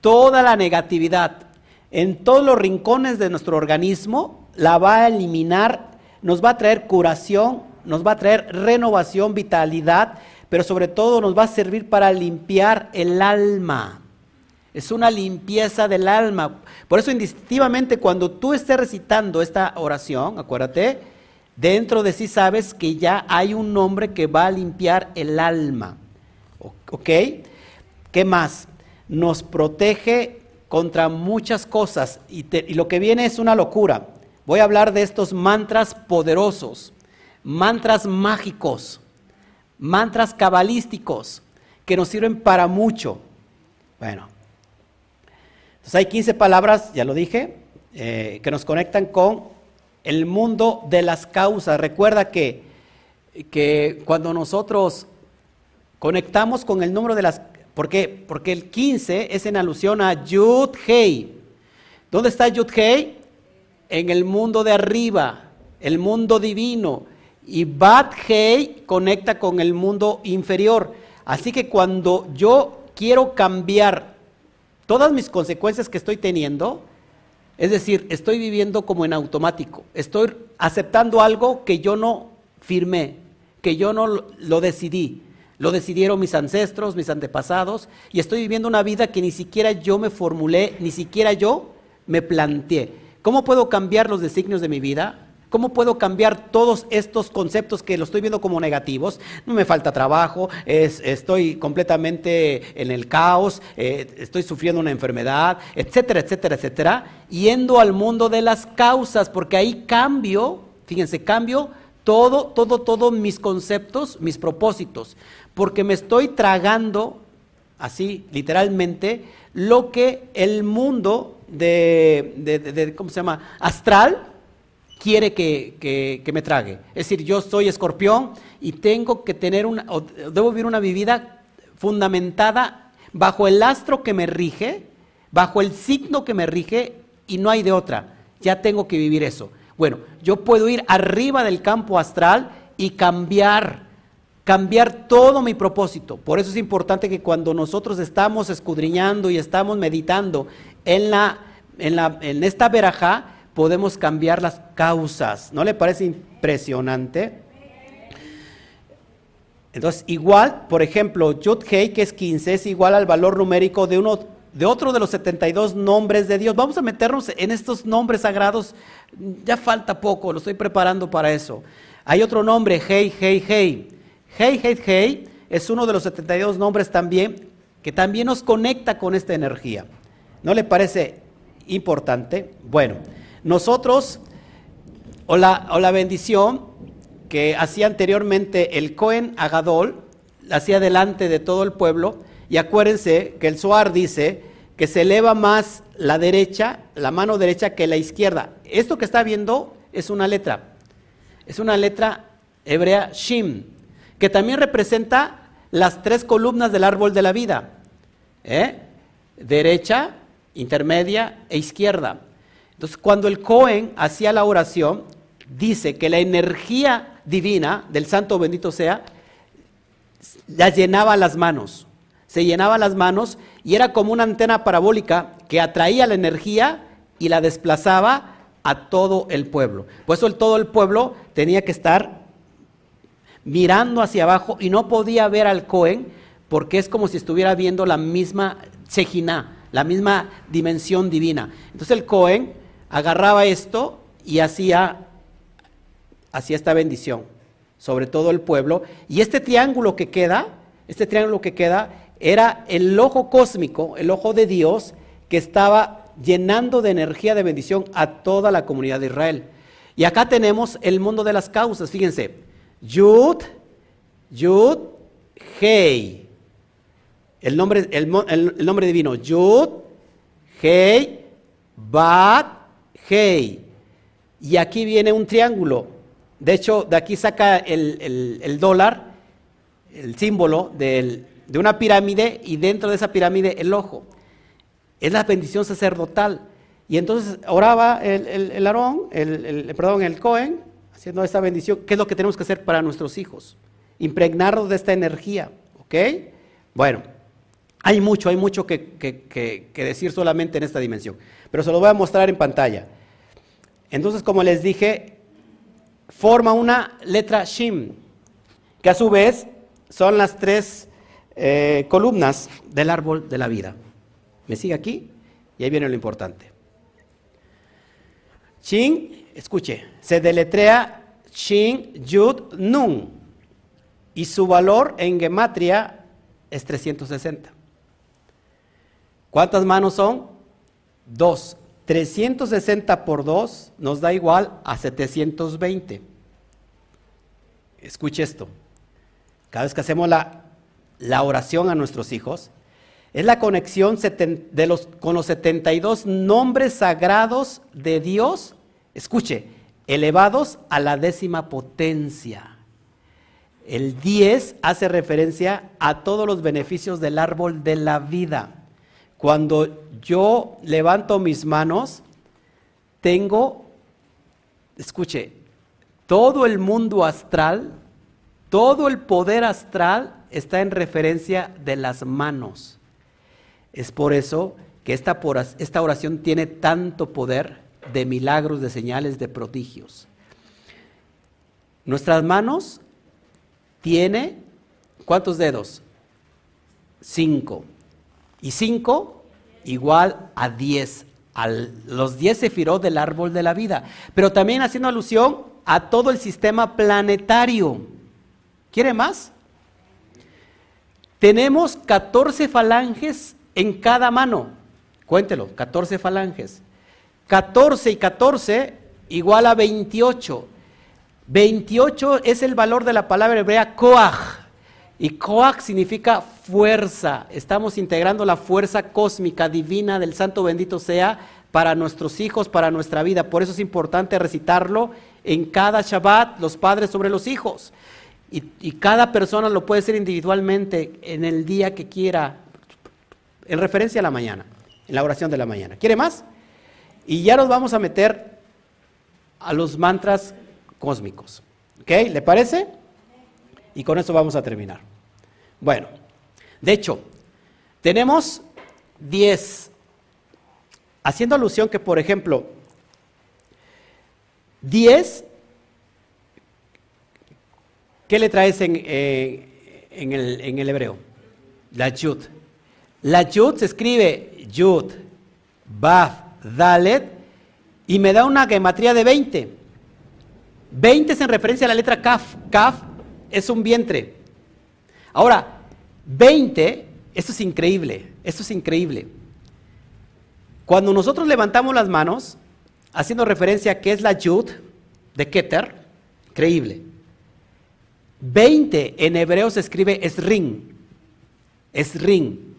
toda la negatividad. En todos los rincones de nuestro organismo la va a eliminar, nos va a traer curación, nos va a traer renovación, vitalidad, pero sobre todo nos va a servir para limpiar el alma. Es una limpieza del alma. Por eso indistintivamente cuando tú estés recitando esta oración, acuérdate, dentro de sí sabes que ya hay un nombre que va a limpiar el alma. ¿Ok? ¿Qué más? Nos protege contra muchas cosas y, y lo que viene es una locura. Voy a hablar de estos mantras poderosos, mantras mágicos, mantras cabalísticos que nos sirven para mucho. Bueno, entonces hay 15 palabras, ya lo dije, eh, que nos conectan con el mundo de las causas. Recuerda que, que cuando nosotros conectamos con el número de las... ¿Por qué? Porque el 15 es en alusión a Yud Hei. ¿Dónde está Yud Hei? En el mundo de arriba, el mundo divino. Y Bat Hei conecta con el mundo inferior. Así que cuando yo quiero cambiar todas mis consecuencias que estoy teniendo, es decir, estoy viviendo como en automático, estoy aceptando algo que yo no firmé, que yo no lo decidí, lo decidieron mis ancestros, mis antepasados, y estoy viviendo una vida que ni siquiera yo me formulé, ni siquiera yo me planteé. ¿Cómo puedo cambiar los designios de mi vida? ¿Cómo puedo cambiar todos estos conceptos que lo estoy viendo como negativos? No me falta trabajo, estoy completamente en el caos, eh, estoy sufriendo una enfermedad, etcétera, etcétera, etcétera. Yendo al mundo de las causas, porque ahí cambio, fíjense, cambio todo, todo, todos mis conceptos, mis propósitos, porque me estoy tragando, así literalmente, lo que el mundo de, de ¿cómo se llama? Astral quiere que, me trague. Es decir, yo soy escorpión y tengo que tener una, debo vivir una vida fundamentada bajo el astro que me rige, bajo el signo que me rige y no hay de otra. Ya tengo que vivir eso. Bueno, yo puedo ir arriba del campo astral y cambiar, cambiar todo mi propósito. Por eso es importante que cuando nosotros estamos escudriñando y estamos meditando en, la, en, la, en esta verajá, podemos cambiar las causas. ¿No le parece impresionante? Entonces, igual, por ejemplo, Yud Hei, que es 15, es igual al valor numérico de uno de otro de los 72 nombres de Dios. Vamos a meternos en estos nombres sagrados. Ya falta poco, lo estoy preparando para eso. Hay otro nombre, Hei, Hei, Hei. Hei, Hei, Hei es uno de los 72 nombres también que también nos conecta con esta energía. ¿No le parece importante? Bueno, nosotros, o la, la bendición que hacía anteriormente el Cohen Agadol, hacía delante de todo el pueblo, y acuérdense que el Suar dice que se eleva más la derecha, la mano derecha que la izquierda. Esto que está viendo es una letra. Es una letra hebrea Shim, que también representa las tres columnas del árbol de la vida. ¿eh? Derecha, intermedia e izquierda. Entonces, cuando el Cohen hacía la oración, dice que la energía divina del santo bendito sea, la llenaba las manos se llenaba las manos y era como una antena parabólica que atraía la energía y la desplazaba a todo el pueblo. Por eso el, todo el pueblo tenía que estar mirando hacia abajo y no podía ver al Cohen porque es como si estuviera viendo la misma Chejiná, la misma dimensión divina. Entonces el Cohen agarraba esto y hacía, hacía esta bendición sobre todo el pueblo. Y este triángulo que queda, este triángulo que queda era el ojo cósmico, el ojo de Dios, que estaba llenando de energía de bendición a toda la comunidad de Israel. Y acá tenemos el mundo de las causas, fíjense, Yud, Yud, Hei, el nombre, el, nombre divino, Yud, Hei, Bat, Hei. Y aquí viene un triángulo. De hecho, de aquí saca el dólar, el símbolo de una pirámide y dentro de esa pirámide el ojo. Es la bendición sacerdotal. Y entonces oraba el, el, el Aarón, el, perdón, el Cohen, haciendo esta bendición. ¿Qué es lo que tenemos que hacer para nuestros hijos? Impregnarnos de esta energía. ¿Ok? Bueno, hay mucho, hay mucho que, que, decir solamente en esta dimensión. Pero se lo voy a mostrar en pantalla. Entonces, como les dije, forma una letra Shim, que a su vez son las tres eh, columnas del árbol de la vida. ¿Me sigue aquí? Y ahí viene lo importante. Shin, escuche, se deletrea Shin Yud Nun y su valor en gematria es 360. ¿Cuántas manos son? Dos. 360 por 2 nos da igual a 720. Escuche esto. Cada vez que hacemos la la oración a nuestros hijos, es la conexión de los, con los 72 nombres sagrados de Dios, escuche, elevados a la décima potencia. El 10 hace referencia a todos los beneficios del árbol de la vida. Cuando yo levanto mis manos, tengo, escuche, todo el mundo astral, todo el poder astral está en referencia de las manos. Es por eso que esta, oración tiene tanto poder de milagros, de señales, de prodigios. Nuestras manos tiene, ¿cuántos dedos? Cinco. Y cinco igual a diez. A los diez sefiró del árbol de la vida. Pero también haciendo alusión a todo el sistema planetario. ¿Quiere más? Tenemos 14 falanges en cada mano. Cuéntelo, 14 falanges. 14 y 14 igual a 28. 28 es el valor de la palabra hebrea koach. Y koach significa fuerza. Estamos integrando la fuerza cósmica divina del Santo bendito sea para nuestros hijos, para nuestra vida. Por eso es importante recitarlo en cada Shabbat, los padres sobre los hijos. Y, cada persona lo puede hacer individualmente en el día que quiera, en referencia a la mañana, en la oración de la mañana. ¿Quiere más? Y ya nos vamos a meter a los mantras cósmicos. ¿Ok? ¿Le parece? Y con eso vamos a terminar. Bueno, de hecho, tenemos 10, haciendo alusión que, por ejemplo, 10 ¿Qué le traes en, en el, en el hebreo. La Yud. La Yud se escribe Yud, Baf, Dalet, y me da una gematría de 20. 20 es en referencia a la letra Kaf. Kaf es un vientre. Ahora, 20, esto es increíble, esto es increíble. Cuando nosotros levantamos las manos, haciendo referencia a que es la Yud de Keter, creíble. 20 en hebreo se escribe Esrin. Esrin.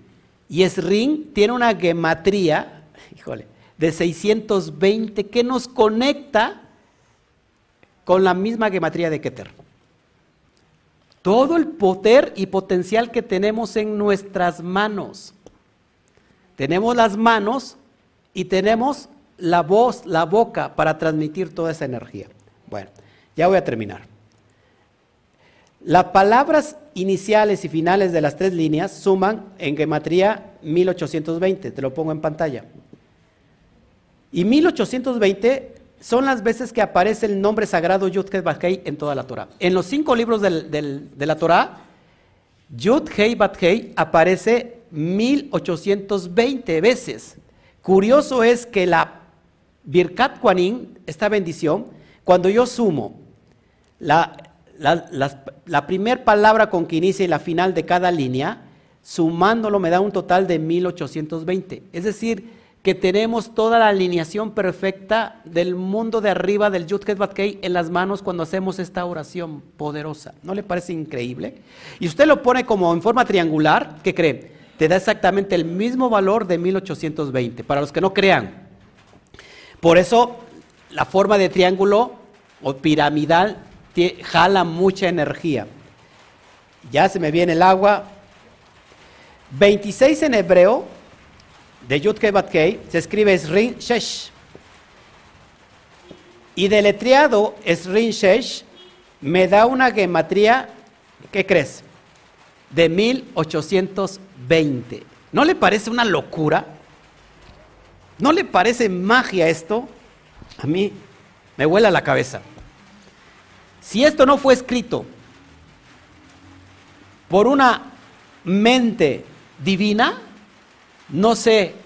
Y Esrin tiene una gematría, híjole, de 620 que nos conecta con la misma gematría de Keter. Todo el poder y potencial que tenemos en nuestras manos. Tenemos las manos y tenemos la voz, la boca para transmitir toda esa energía. Bueno, ya voy a terminar. Las palabras iniciales y finales de las tres líneas suman en gematría 1820, te lo pongo en pantalla. Y 1820 son las veces que aparece el nombre sagrado Yud Hei Bat Hei en toda la Torah. En los cinco libros de la Torah, Yud Hei Bat Hei aparece 1820 veces. Curioso es que la Birkat Kuanin, esta bendición, cuando yo sumo la, la, primera palabra con que inicia y la final de cada línea, sumándolo me da un total de 1820. Es decir, que tenemos toda la alineación perfecta del mundo de arriba del Yud Bat en las manos cuando hacemos esta oración poderosa. ¿No le parece increíble? Y usted lo pone como en forma triangular, ¿qué cree? Te da exactamente el mismo valor de 1820. Para los que no crean, por eso la forma de triángulo o piramidal jala mucha energía. Ya se me viene el agua. 26 en hebreo de Yud Bat se escribe Srin Shesh. Y deletreado Srin Shesh me da una gematría, ¿qué crees? De 1820. ¿No le parece una locura? ¿No le parece magia esto? A mí me vuela la cabeza. Si esto no fue escrito por una mente divina, no sé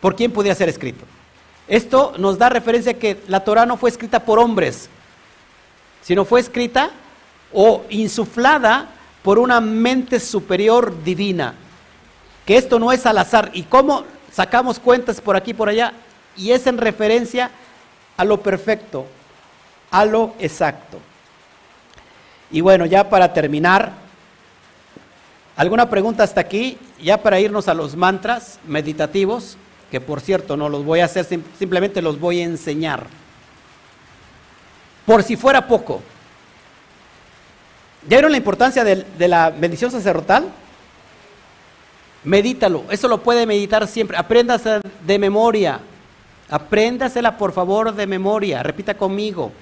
por quién podría ser escrito. Esto nos da referencia a que la Torah no fue escrita por hombres, sino fue escrita o insuflada por una mente superior divina. Que esto no es al azar. ¿Y cómo sacamos cuentas por aquí y por allá, y es en referencia a lo perfecto, a lo exacto. Y bueno, ya para terminar, ¿alguna pregunta hasta aquí? Ya para irnos a los mantras meditativos, que por cierto no los voy a hacer, simplemente los voy a enseñar. Por si fuera poco. ¿Ya vieron la importancia de, la bendición sacerdotal? Medítalo, eso lo puede meditar siempre. Apréndase de memoria. Apréndasela por favor de memoria. Repita conmigo.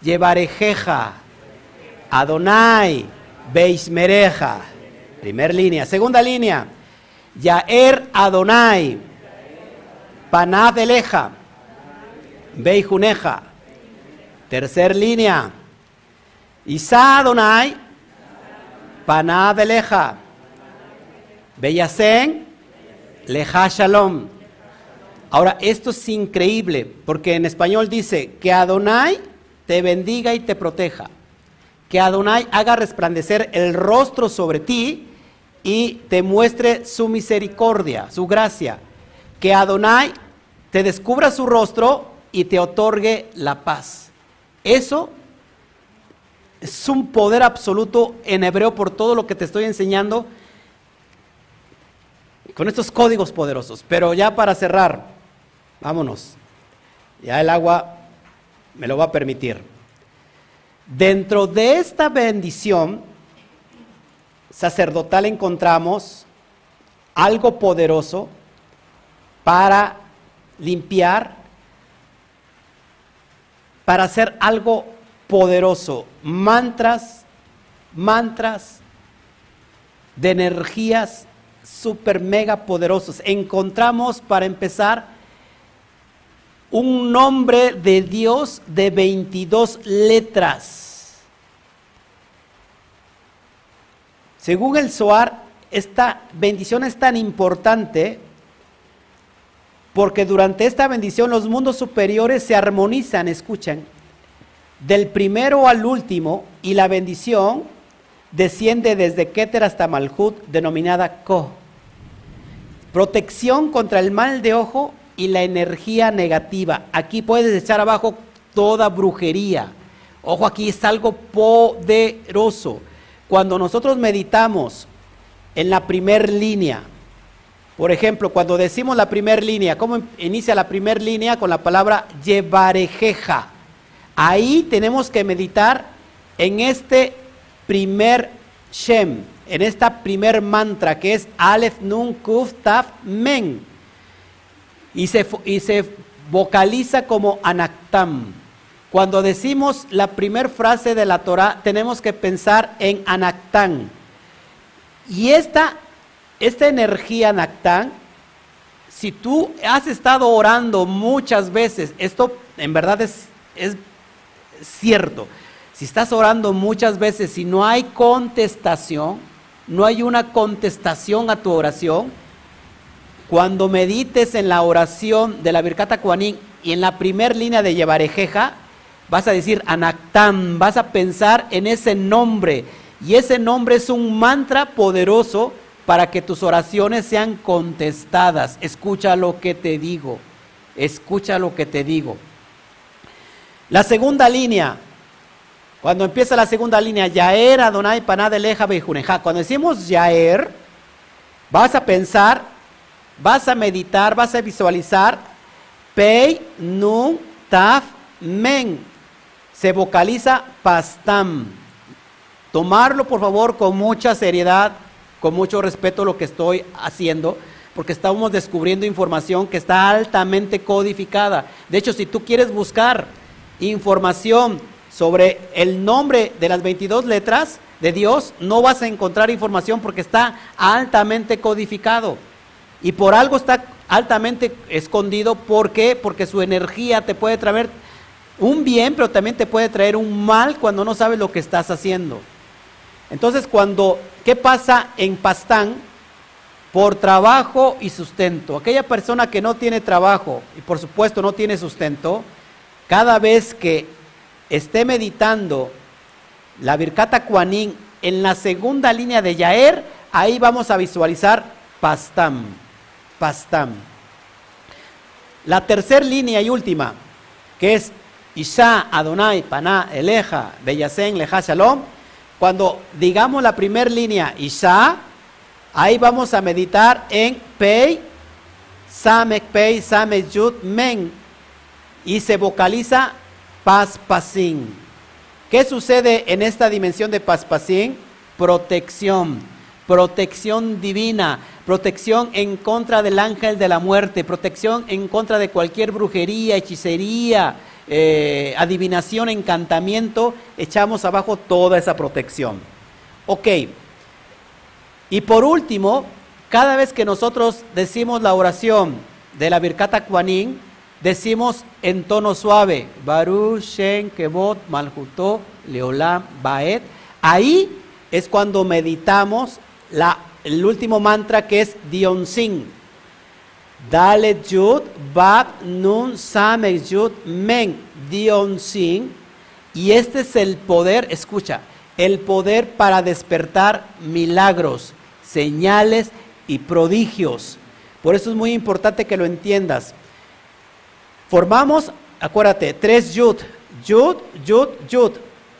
Llevarejeja. Adonai. Beismereja. Primer línea. Segunda línea. Yaer Adonai. Panadeleja. Beijuneja. Tercer línea. Isa Adonai. Panadeleja. Beyasen, Leja Shalom. Ahora, esto es increíble, porque en español dice que Adonai te bendiga y te proteja. Que Adonai haga resplandecer el rostro sobre ti y te muestre su misericordia, su gracia. Que Adonai te descubra su rostro y te otorgue la paz. Eso es un poder absoluto en hebreo por todo lo que te estoy enseñando con estos códigos poderosos. Pero ya para cerrar, vámonos. Ya el agua me lo va a permitir. Dentro de esta bendición sacerdotal encontramos algo poderoso para limpiar, para hacer algo poderoso. Mantras, mantras de energías super mega poderosos. Encontramos, para empezar, un nombre de Dios de 22 letras. Según el Zohar, esta bendición es tan importante porque durante esta bendición los mundos superiores se armonizan, escuchan, del primero al último y la bendición desciende desde Keter hasta Malhut, denominada Ko. Protección contra el mal de ojo y la energía negativa. Aquí puedes echar abajo toda brujería. Ojo, aquí es algo poderoso. Cuando nosotros meditamos en la primer línea, por ejemplo, cuando decimos la primera línea, ¿cómo inicia la primera línea? Con la palabra llevarejeja. Ahí tenemos que meditar en este primer Shem, en esta primer mantra que es Aleph Nun Kuf Taf Men. Y se, y se vocaliza como Anaktam. Cuando decimos la primera frase de la Torah, tenemos que pensar en Anaktam. Y esta, esta energía Anaktam, si tú has estado orando muchas veces, esto en verdad es, cierto. Si estás orando muchas veces y no hay contestación, no hay una contestación a tu oración, cuando medites en la oración de la Birkata Kuanin y en la primera línea de Yevarejeja, vas a decir Anaktam, vas a pensar en ese nombre. Y ese nombre es un mantra poderoso para que tus oraciones sean contestadas. Escucha lo que te digo. Escucha lo que te digo. La segunda línea, cuando empieza la segunda línea, Yaer Adonai Paná de Leja Cuando decimos Yaer, vas a pensar, vas a meditar, vas a visualizar Pei Nun Taf Men. Se vocaliza Pastam. Tomarlo por favor con mucha seriedad, con mucho respeto lo que estoy haciendo, porque estamos descubriendo información que está altamente codificada. De hecho, si tú quieres buscar información sobre el nombre de las 22 letras de Dios, no vas a encontrar información porque está altamente codificado. Y por algo está altamente escondido. ¿Por qué? Porque su energía te puede traer un bien, pero también te puede traer un mal cuando no sabes lo que estás haciendo. Entonces, cuando, ¿qué pasa en Pastán? Por trabajo y sustento. Aquella persona que no tiene trabajo y por supuesto no tiene sustento, cada vez que esté meditando la Birkata Kuanin en la segunda línea de Yaer, ahí vamos a visualizar Pastam. Pastam. La tercera línea y última, que es Isha, Adonai, Paná, Eleja, Beyasen, Leja, Shalom. Cuando digamos la primera línea, Isha, ahí vamos a meditar en Pei, Samek Pei, Samek Yud, Men, y se vocaliza Paspasín. ¿Qué sucede en esta dimensión de Paspasín? Protección, protección divina, protección en contra del ángel de la muerte, protección en contra de cualquier brujería, hechicería, eh, adivinación, encantamiento, echamos abajo toda esa protección. Ok. Y por último, cada vez que nosotros decimos la oración de la Birkata Kuanin, decimos en tono suave, Baruch Shen Kebot Malhuto Leolam Baet. Ahí es cuando meditamos la, el último mantra que es Dionsin. Dale Yud, Bab, Nun, Samek, Yud, Men, Dionsin. Y este es el poder, escucha, el poder para despertar milagros, señales y prodigios. Por eso es muy importante que lo entiendas. Formamos, acuérdate, tres yud, yud, yud, yud.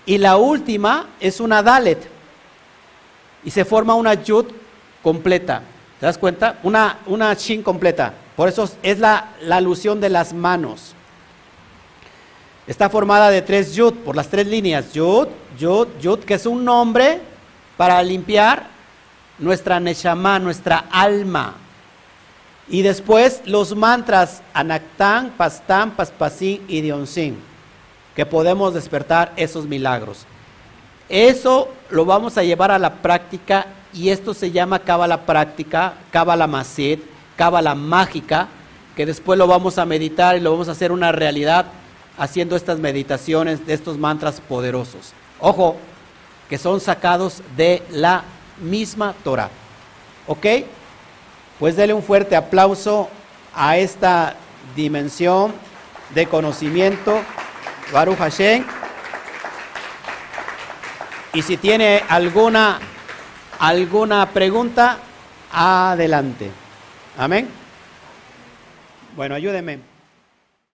Y la última es una dalet. Y se forma una yud completa. ¿Te das cuenta? Una, una shin completa. Por eso es la, la alusión de las manos. Está formada de tres yud, por las tres líneas. Yud, yud, yud, que es un nombre para limpiar nuestra neshama, nuestra alma. Y después los mantras Anactán, Pastán, Paspasín y Dionsin, que podemos despertar esos milagros. Eso lo vamos a llevar a la práctica y esto se llama Cábala práctica, Cábala Masid, Cábala mágica, que después lo vamos a meditar y lo vamos a hacer una realidad haciendo estas meditaciones de estos mantras poderosos. Ojo, que son sacados de la misma Torah. ¿Ok? Pues dele un fuerte aplauso a esta dimensión de conocimiento, Baruch Hashem. Y si tiene alguna, alguna pregunta, adelante. Amén. Bueno, ayúdeme.